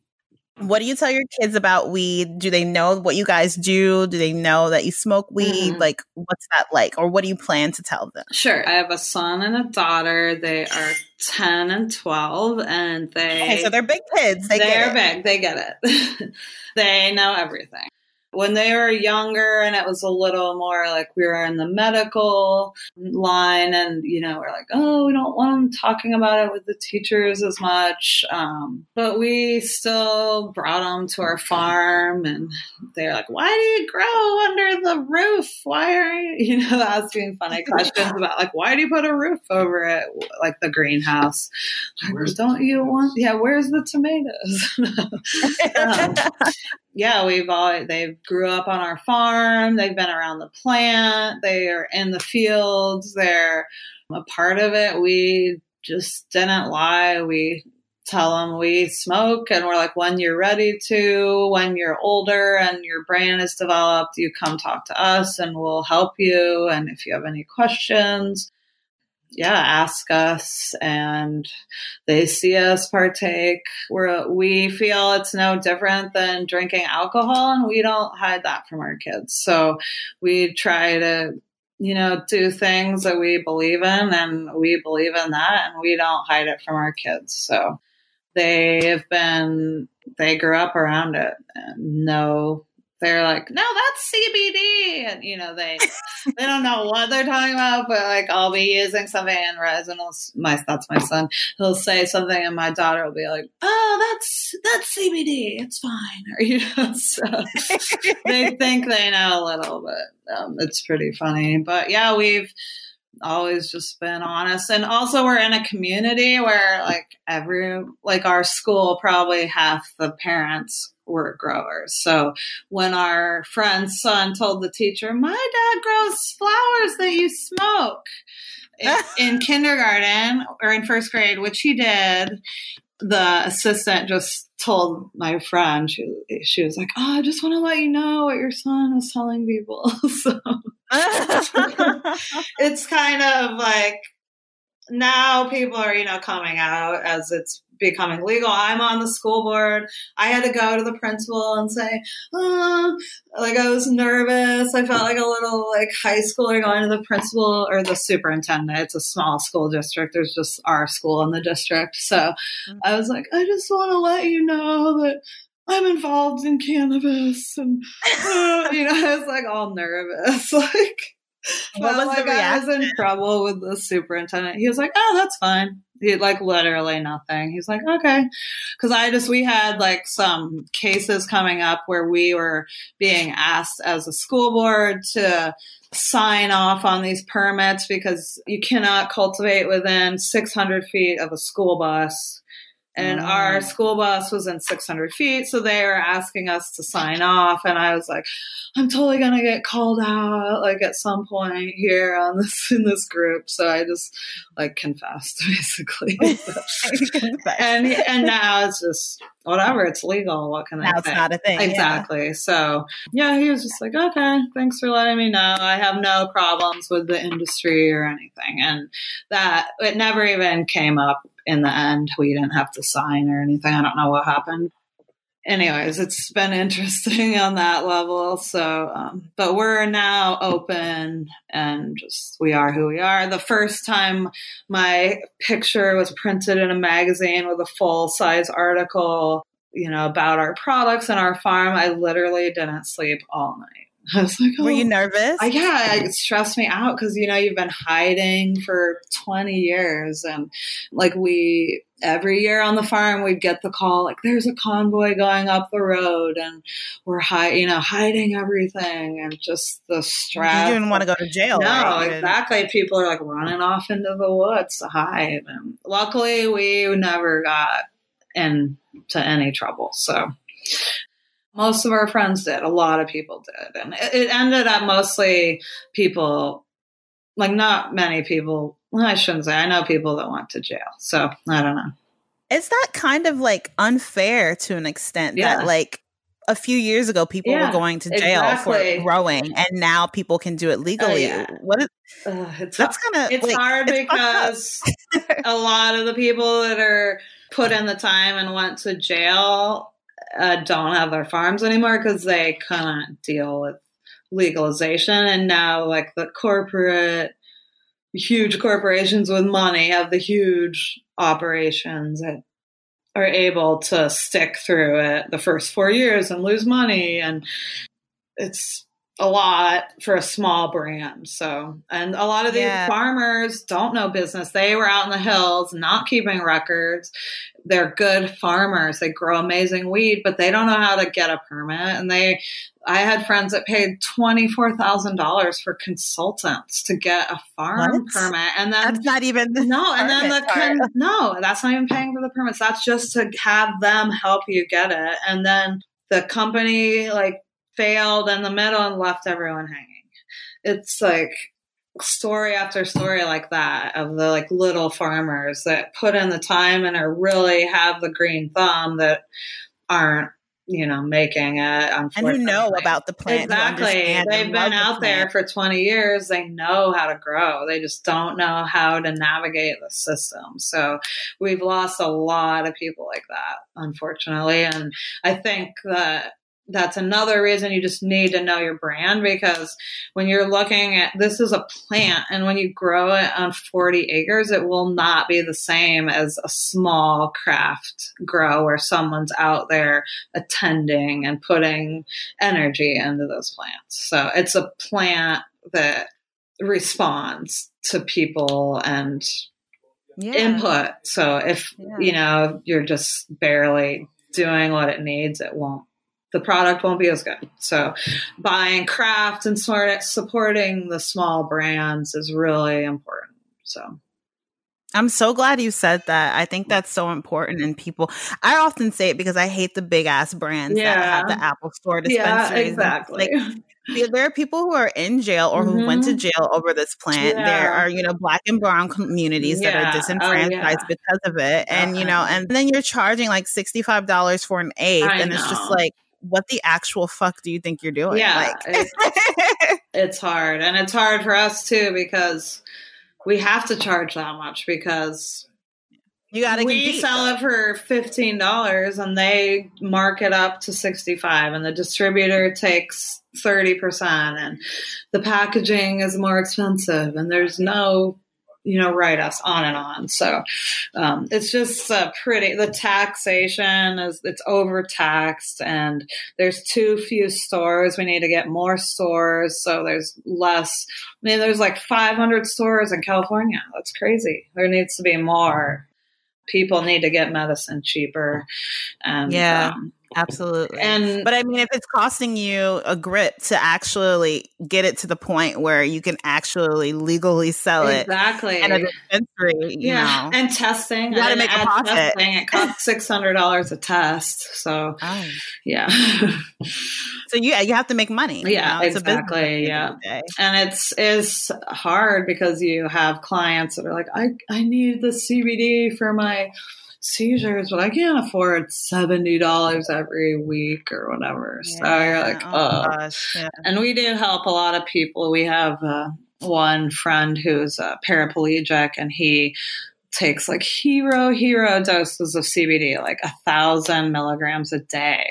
What do you tell your kids about weed? Do they know what you guys do? Do they know that you smoke weed? Mm-hmm. Like, what's that like? Or what do you plan to tell them? Sure. I have a son and a daughter. They are 10 and 12, and they. Okay, so they're big kids. They they're big. They get it. they know everything when they were younger and it was a little more like we were in the medical line and you know we're like oh we don't want them talking about it with the teachers as much. Um, but we still brought them to our farm and they're like why do you grow under the roof? Why are you you know asking funny. Questions about like why do you put a roof over it? Like the greenhouse. Like, don't you want yeah where's the tomatoes? Um, yeah, we've all they've grew up on our farm. They've been around the plant. They are in the fields. They're a part of it. We just didn't lie. We tell them we smoke and we're like when you're ready to when you're older and your brain is developed you come talk to us and we'll help you and if you have any questions yeah, ask us and they see us partake. We're, we feel it's no different than drinking alcohol and we don't hide that from our kids. So we try to, you know, do things that we believe in and we believe in that and we don't hide it from our kids. So they have been, they grew up around it and know they're like, no, that's CBD, and you know they they don't know what they're talking about, but like I'll be using something and resin. My that's my son. He'll say something, and my daughter will be like, oh, that's that's CBD. It's fine, or you know, so they think they know a little bit. Um, it's pretty funny, but yeah, we've always just been honest and also we're in a community where like every like our school probably half the parents were growers. So when our friend's son told the teacher, My dad grows flowers that you smoke in, in kindergarten or in first grade, which he did, the assistant just told my friend, she, she was like, Oh, I just want to let you know what your son was telling people. so it's kind of like now people are, you know, coming out as it's becoming legal. I'm on the school board. I had to go to the principal and say, oh, like I was nervous. I felt like a little like high schooler going to the principal or the superintendent. It's a small school district. There's just our school in the district. So mm-hmm. I was like, I just want to let you know that I'm involved in cannabis. And, uh, you know, I was like all nervous. like, what was like, the reaction? I was in trouble with the superintendent. He was like, "Oh, that's fine." He like literally nothing. He's like, "Okay," because I just we had like some cases coming up where we were being asked as a school board to sign off on these permits because you cannot cultivate within 600 feet of a school bus and mm. our school bus was in 600 feet so they were asking us to sign off and i was like i'm totally gonna get called out like at some point here on this in this group. So i just like confessed basically. And and now it's just whatever it's legal what can now i it's not a thing exactly yeah. so yeah he was just like okay thanks for letting me know i have no problems with the industry or anything and that it never even came up in the end, we didn't have to sign or anything. I don't know what happened. Anyways, it's been interesting on that level. So, um, but we're now open and just we are who we are. The first time my picture was printed in a magazine with a full size article, you know, about our products and our farm, I literally didn't sleep all night. I was like, oh. were you oh. nervous? I, yeah, it stressed me out because you know you've been hiding for twenty years, and like we every year on the farm we'd get the call like there's a convoy going up the road, and we're high, you know, hiding everything, and just the stress. You didn't want to go to jail. No, right? exactly. People are like running off into the woods to hide, and luckily we never got into any trouble. So most of our friends did. A lot of people did. And it, it ended up mostly people, like not many people. Well, I shouldn't say. I know people that went to jail. So I don't know. Is that kind of like unfair to an extent yeah. that like a few years ago people yeah, were going to jail exactly. for growing and now people can do it legally. Uh, yeah. What is, uh, it's that's kind of it's like, hard it's because a lot of the people that are put in the time and went to jail uh, don't have their farms anymore because they couldn't deal with legalization. And now, like the corporate, huge corporations with money have the huge operations that are able to stick through it the first four years and lose money. And it's a lot for a small brand. So, and a lot of these yeah. farmers don't know business. They were out in the hills, not keeping records. They're good farmers. They grow amazing weed, but they don't know how to get a permit. And they, I had friends that paid twenty four thousand dollars for consultants to get a farm what? permit, and then that's not even no, and then the con, no, that's not even paying for the permits. That's just to have them help you get it, and then the company like failed in the middle and left everyone hanging. It's like story after story like that of the like little farmers that put in the time and are really have the green thumb that aren't you know making it and who know about the plant exactly. they've been out the there for 20 years. They know how to grow. They just don't know how to navigate the system. So we've lost a lot of people like that unfortunately. And i think that that's another reason you just need to know your brand because when you're looking at this is a plant and when you grow it on 40 acres it will not be the same as a small craft grow where someone's out there attending and putting energy into those plants so it's a plant that responds to people and yeah. input so if yeah. you know you're just barely doing what it needs it won't the product won't be as good. So buying craft and smart supporting the small brands is really important. So I'm so glad you said that. I think that's so important and people I often say it because I hate the big ass brands yeah. that have the Apple store dispensaries. Yeah, exactly. Like, there are people who are in jail or who mm-hmm. went to mm-hmm. jail over this plant. Yeah. There are, you know, black and brown communities yeah. that are disenfranchised oh, because of it. And, you know, and then you're charging like $65 for an eighth. I and know. it's just like what the actual fuck do you think you're doing? Yeah, like- it's, it's hard, and it's hard for us too because we have to charge that much because you got to we compete, sell it for fifteen dollars and they mark it up to sixty five, and the distributor takes thirty percent, and the packaging is more expensive, and there's no you know, write us on and on. So um, it's just uh, pretty. The taxation is it's overtaxed, and there's too few stores. We need to get more stores, so there's less. I mean, there's like 500 stores in California. That's crazy. There needs to be more. People need to get medicine cheaper, and yeah. Um, Absolutely. And but I mean if it's costing you a grip to actually get it to the point where you can actually legally sell it. Exactly. And a dispensary, yeah. Know, and testing. You gotta make a profit. Testing. It costs six hundred dollars a test. So oh. yeah. so yeah, you have to make money. Yeah, you know? exactly. Yeah. And it's is hard because you have clients that are like, I, I need the CBD for my seizures, but I can't afford seventy dollars every week or whatever. Yeah. So you're like, oh, oh. Yeah. and we do help a lot of people. We have uh, one friend who's a paraplegic, and he takes like hero hero doses of CBD, like a thousand milligrams a day,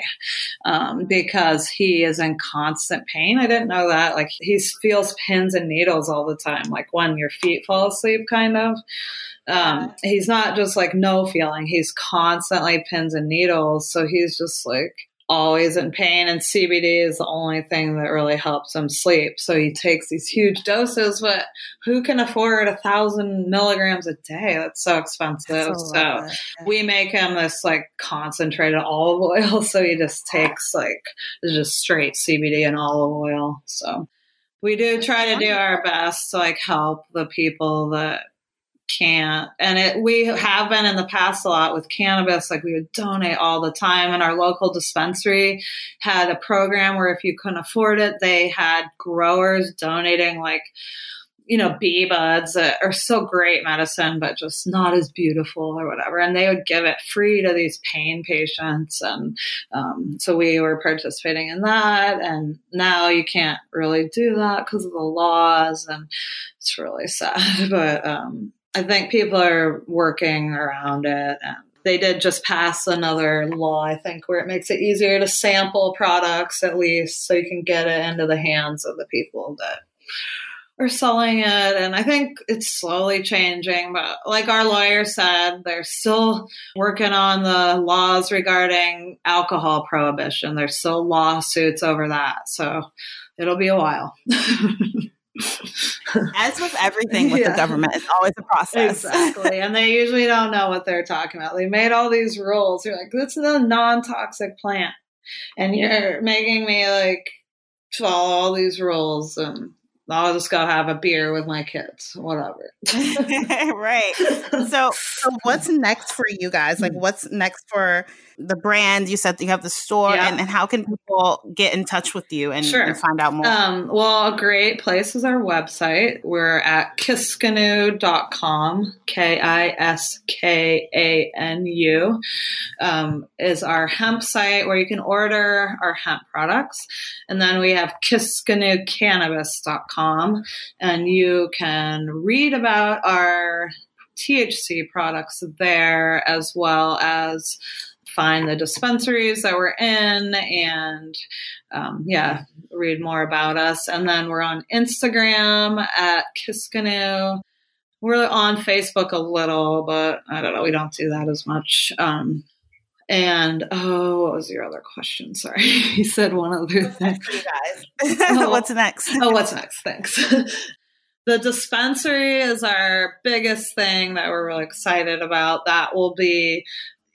um, because he is in constant pain. I didn't know that. Like he feels pins and needles all the time, like when your feet fall asleep, kind of. Um, he's not just like no feeling; he's constantly pins and needles. So he's just like always in pain and CBD is the only thing that really helps him sleep. So he takes these huge doses, but who can afford a thousand milligrams a day? That's so expensive. That's so we make him this like concentrated olive oil. So he just takes like just straight CBD and olive oil. So we do try to do our best to like help the people that can't. And it, we have been in the past a lot with cannabis. Like we would donate all the time. And our local dispensary had a program where if you couldn't afford it, they had growers donating like, you know, B buds that are so great medicine, but just not as beautiful or whatever. And they would give it free to these pain patients. And um, so we were participating in that. And now you can't really do that because of the laws. And it's really sad. But um, I think people are working around it. They did just pass another law, I think, where it makes it easier to sample products at least so you can get it into the hands of the people that are selling it. And I think it's slowly changing. But like our lawyer said, they're still working on the laws regarding alcohol prohibition. There's still lawsuits over that. So it'll be a while. As with everything with yeah. the government, it's always a process. Exactly. and they usually don't know what they're talking about. They made all these rules. You're like, this is a non toxic plant. And you're making me like follow all these rules and I'll just go have a beer with my kids, whatever. right. So, so, what's next for you guys? Like, hmm. what's next for the brand? You said you have the store, yeah. and, and, how can people get in touch with you and, sure. and find out more? Um, well, a great place is our website. We're at kiskanu.com, K I S K A N U, um, is our hemp site where you can order our hemp products. And then we have kiskanukannabis.com and you can read about our THC products there as well as find the dispensaries that we're in and um, yeah, read more about us. And then we're on Instagram at Kiskanu. We're on Facebook a little, but I don't know, we don't do that as much. Um, and oh, what was your other question? Sorry, you said one other thing. Oh, what's next? oh, what's next? Thanks. the dispensary is our biggest thing that we're really excited about. That will be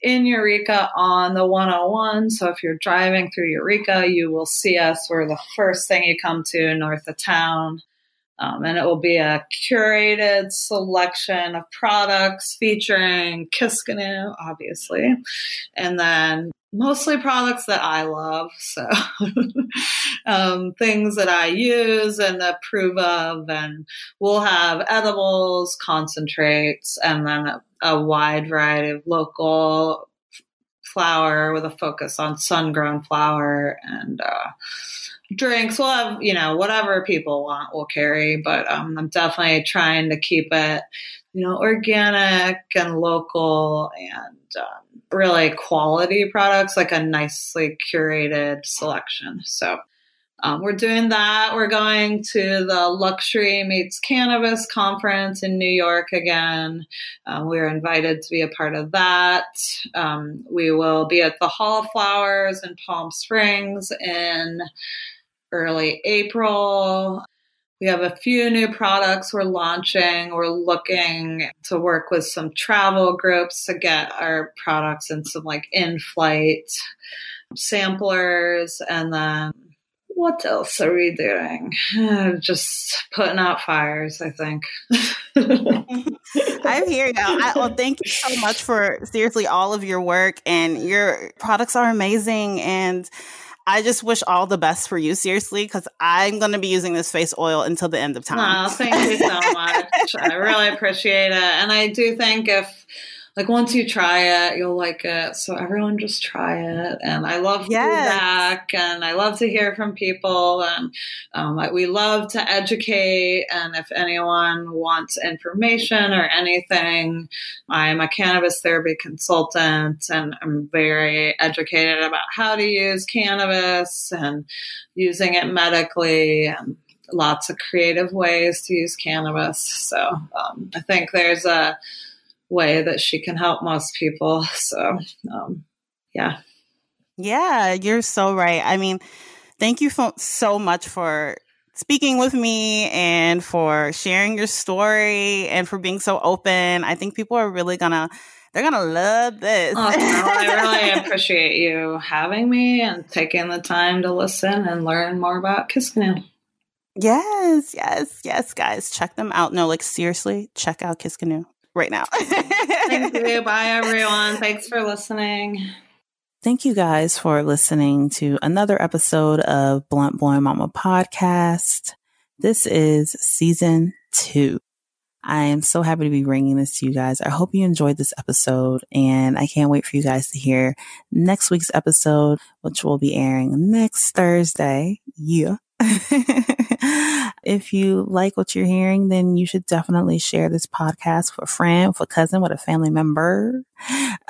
in Eureka on the 101. So if you're driving through Eureka, you will see us. We're the first thing you come to north of town. Um, and it will be a curated selection of products featuring Kiskanu, obviously, and then mostly products that I love. So um, things that I use and approve of, and we'll have edibles, concentrates, and then a, a wide variety of local flower with a focus on sun-grown flower and. Uh, drinks. We'll have, you know, whatever people want, we'll carry. But um, I'm definitely trying to keep it, you know, organic and local and um, really quality products, like a nicely curated selection. So um, we're doing that. We're going to the Luxury Meets Cannabis conference in New York again. Um, we're invited to be a part of that. Um, we will be at the Hall of Flowers in Palm Springs in early April. We have a few new products we're launching. We're looking to work with some travel groups to get our products in some like in flight samplers, and then what else are we doing? Just putting out fires, I think. I'm here now. I, well, thank you so much for seriously all of your work, and your products are amazing. And I just wish all the best for you, seriously, because I'm going to be using this face oil until the end of time. Oh, thank you so much. I really appreciate it. And I do think if like once you try it, you'll like it. So everyone just try it. And I love yes. feedback and I love to hear from people. And um, we love to educate. And if anyone wants information or anything, I'm a cannabis therapy consultant and I'm very educated about how to use cannabis and using it medically and lots of creative ways to use cannabis. So um, I think there's a way that she can help most people. So, um, yeah. Yeah, you're so right. I mean, thank you for, so much for speaking with me and for sharing your story and for being so open. I think people are really gonna they're gonna love this. Oh, I really appreciate you having me and taking the time to listen and learn more about Kiskanu. Yes, yes, yes, guys, check them out. No, like seriously, check out Kiskanu right now. Thank you. Bye, everyone. Thanks for listening. Thank you guys for listening to another episode of Blunt Blowing Mama podcast. This is season two. I am so happy to be bringing this to you guys. I hope you enjoyed this episode and I can't wait for you guys to hear next week's episode, which will be airing next Thursday. Yeah. if you like what you're hearing, then you should definitely share this podcast with a friend, with a cousin, with a family member.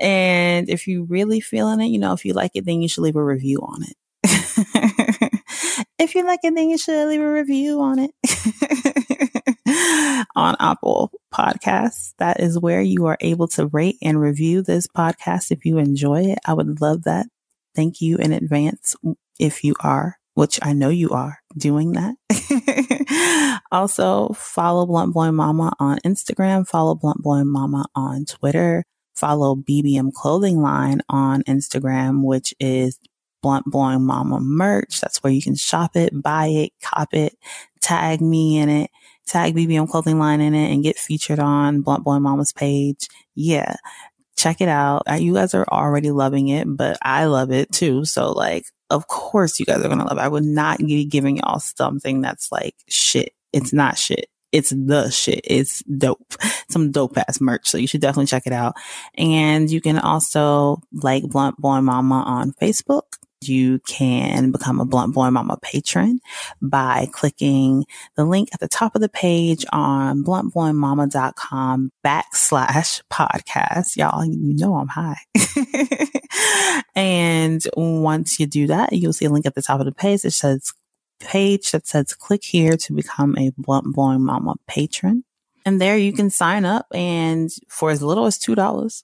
and if you really feeling it, you know, if you like it, then you should leave a review on it. if you like it, then you should leave a review on it. on Apple Podcasts. That is where you are able to rate and review this podcast if you enjoy it. I would love that. Thank you in advance if you are, which I know you are doing that. also follow Blunt Boy Mama on Instagram, follow Blunt Boy Mama on Twitter, follow BBM Clothing Line on Instagram, which is Blunt Blowing Mama merch. That's where you can shop it, buy it, cop it, tag me in it, tag BBM Clothing Line in it and get featured on Blunt Blowing Mama's page. Yeah check it out. You guys are already loving it, but I love it too. So like, of course you guys are to love it. I would not be giving y'all something that's like shit. It's not shit. It's the shit. It's dope. Some dope ass merch. So you should definitely check it out. And you can also like Blunt Blowing Mama on Facebook you can become a Blunt Boy Mama patron by clicking the link at the top of the page on bluntblowingmama.com backslash podcast. Y'all, you know I'm high. and once you do that, you'll see a link at the top of the page that says page that says click here to become a Blunt Blowing Mama patron. And there you can sign up and for as little as $2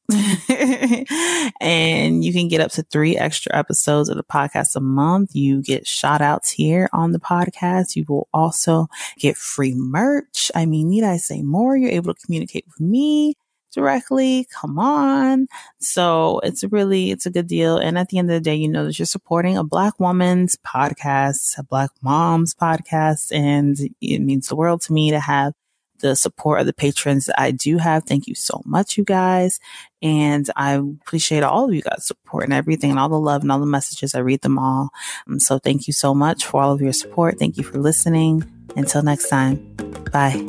and you can get up to three extra episodes of the podcast a month. You get shout outs here on the podcast. You will also get free merch. I mean, need I say more? You're able to communicate with me directly. Come on. So it's really, it's a good deal. And at the end of the day, you know that you're supporting a black woman's podcast, a black mom's podcast. And it means the world to me to have the support of the patrons that I do have. Thank you so much, you guys. And I appreciate all of you guys' support and everything and all the love and all the messages. I read them all. Um, so thank you so much for all of your support. Thank you for listening. Until next time, bye.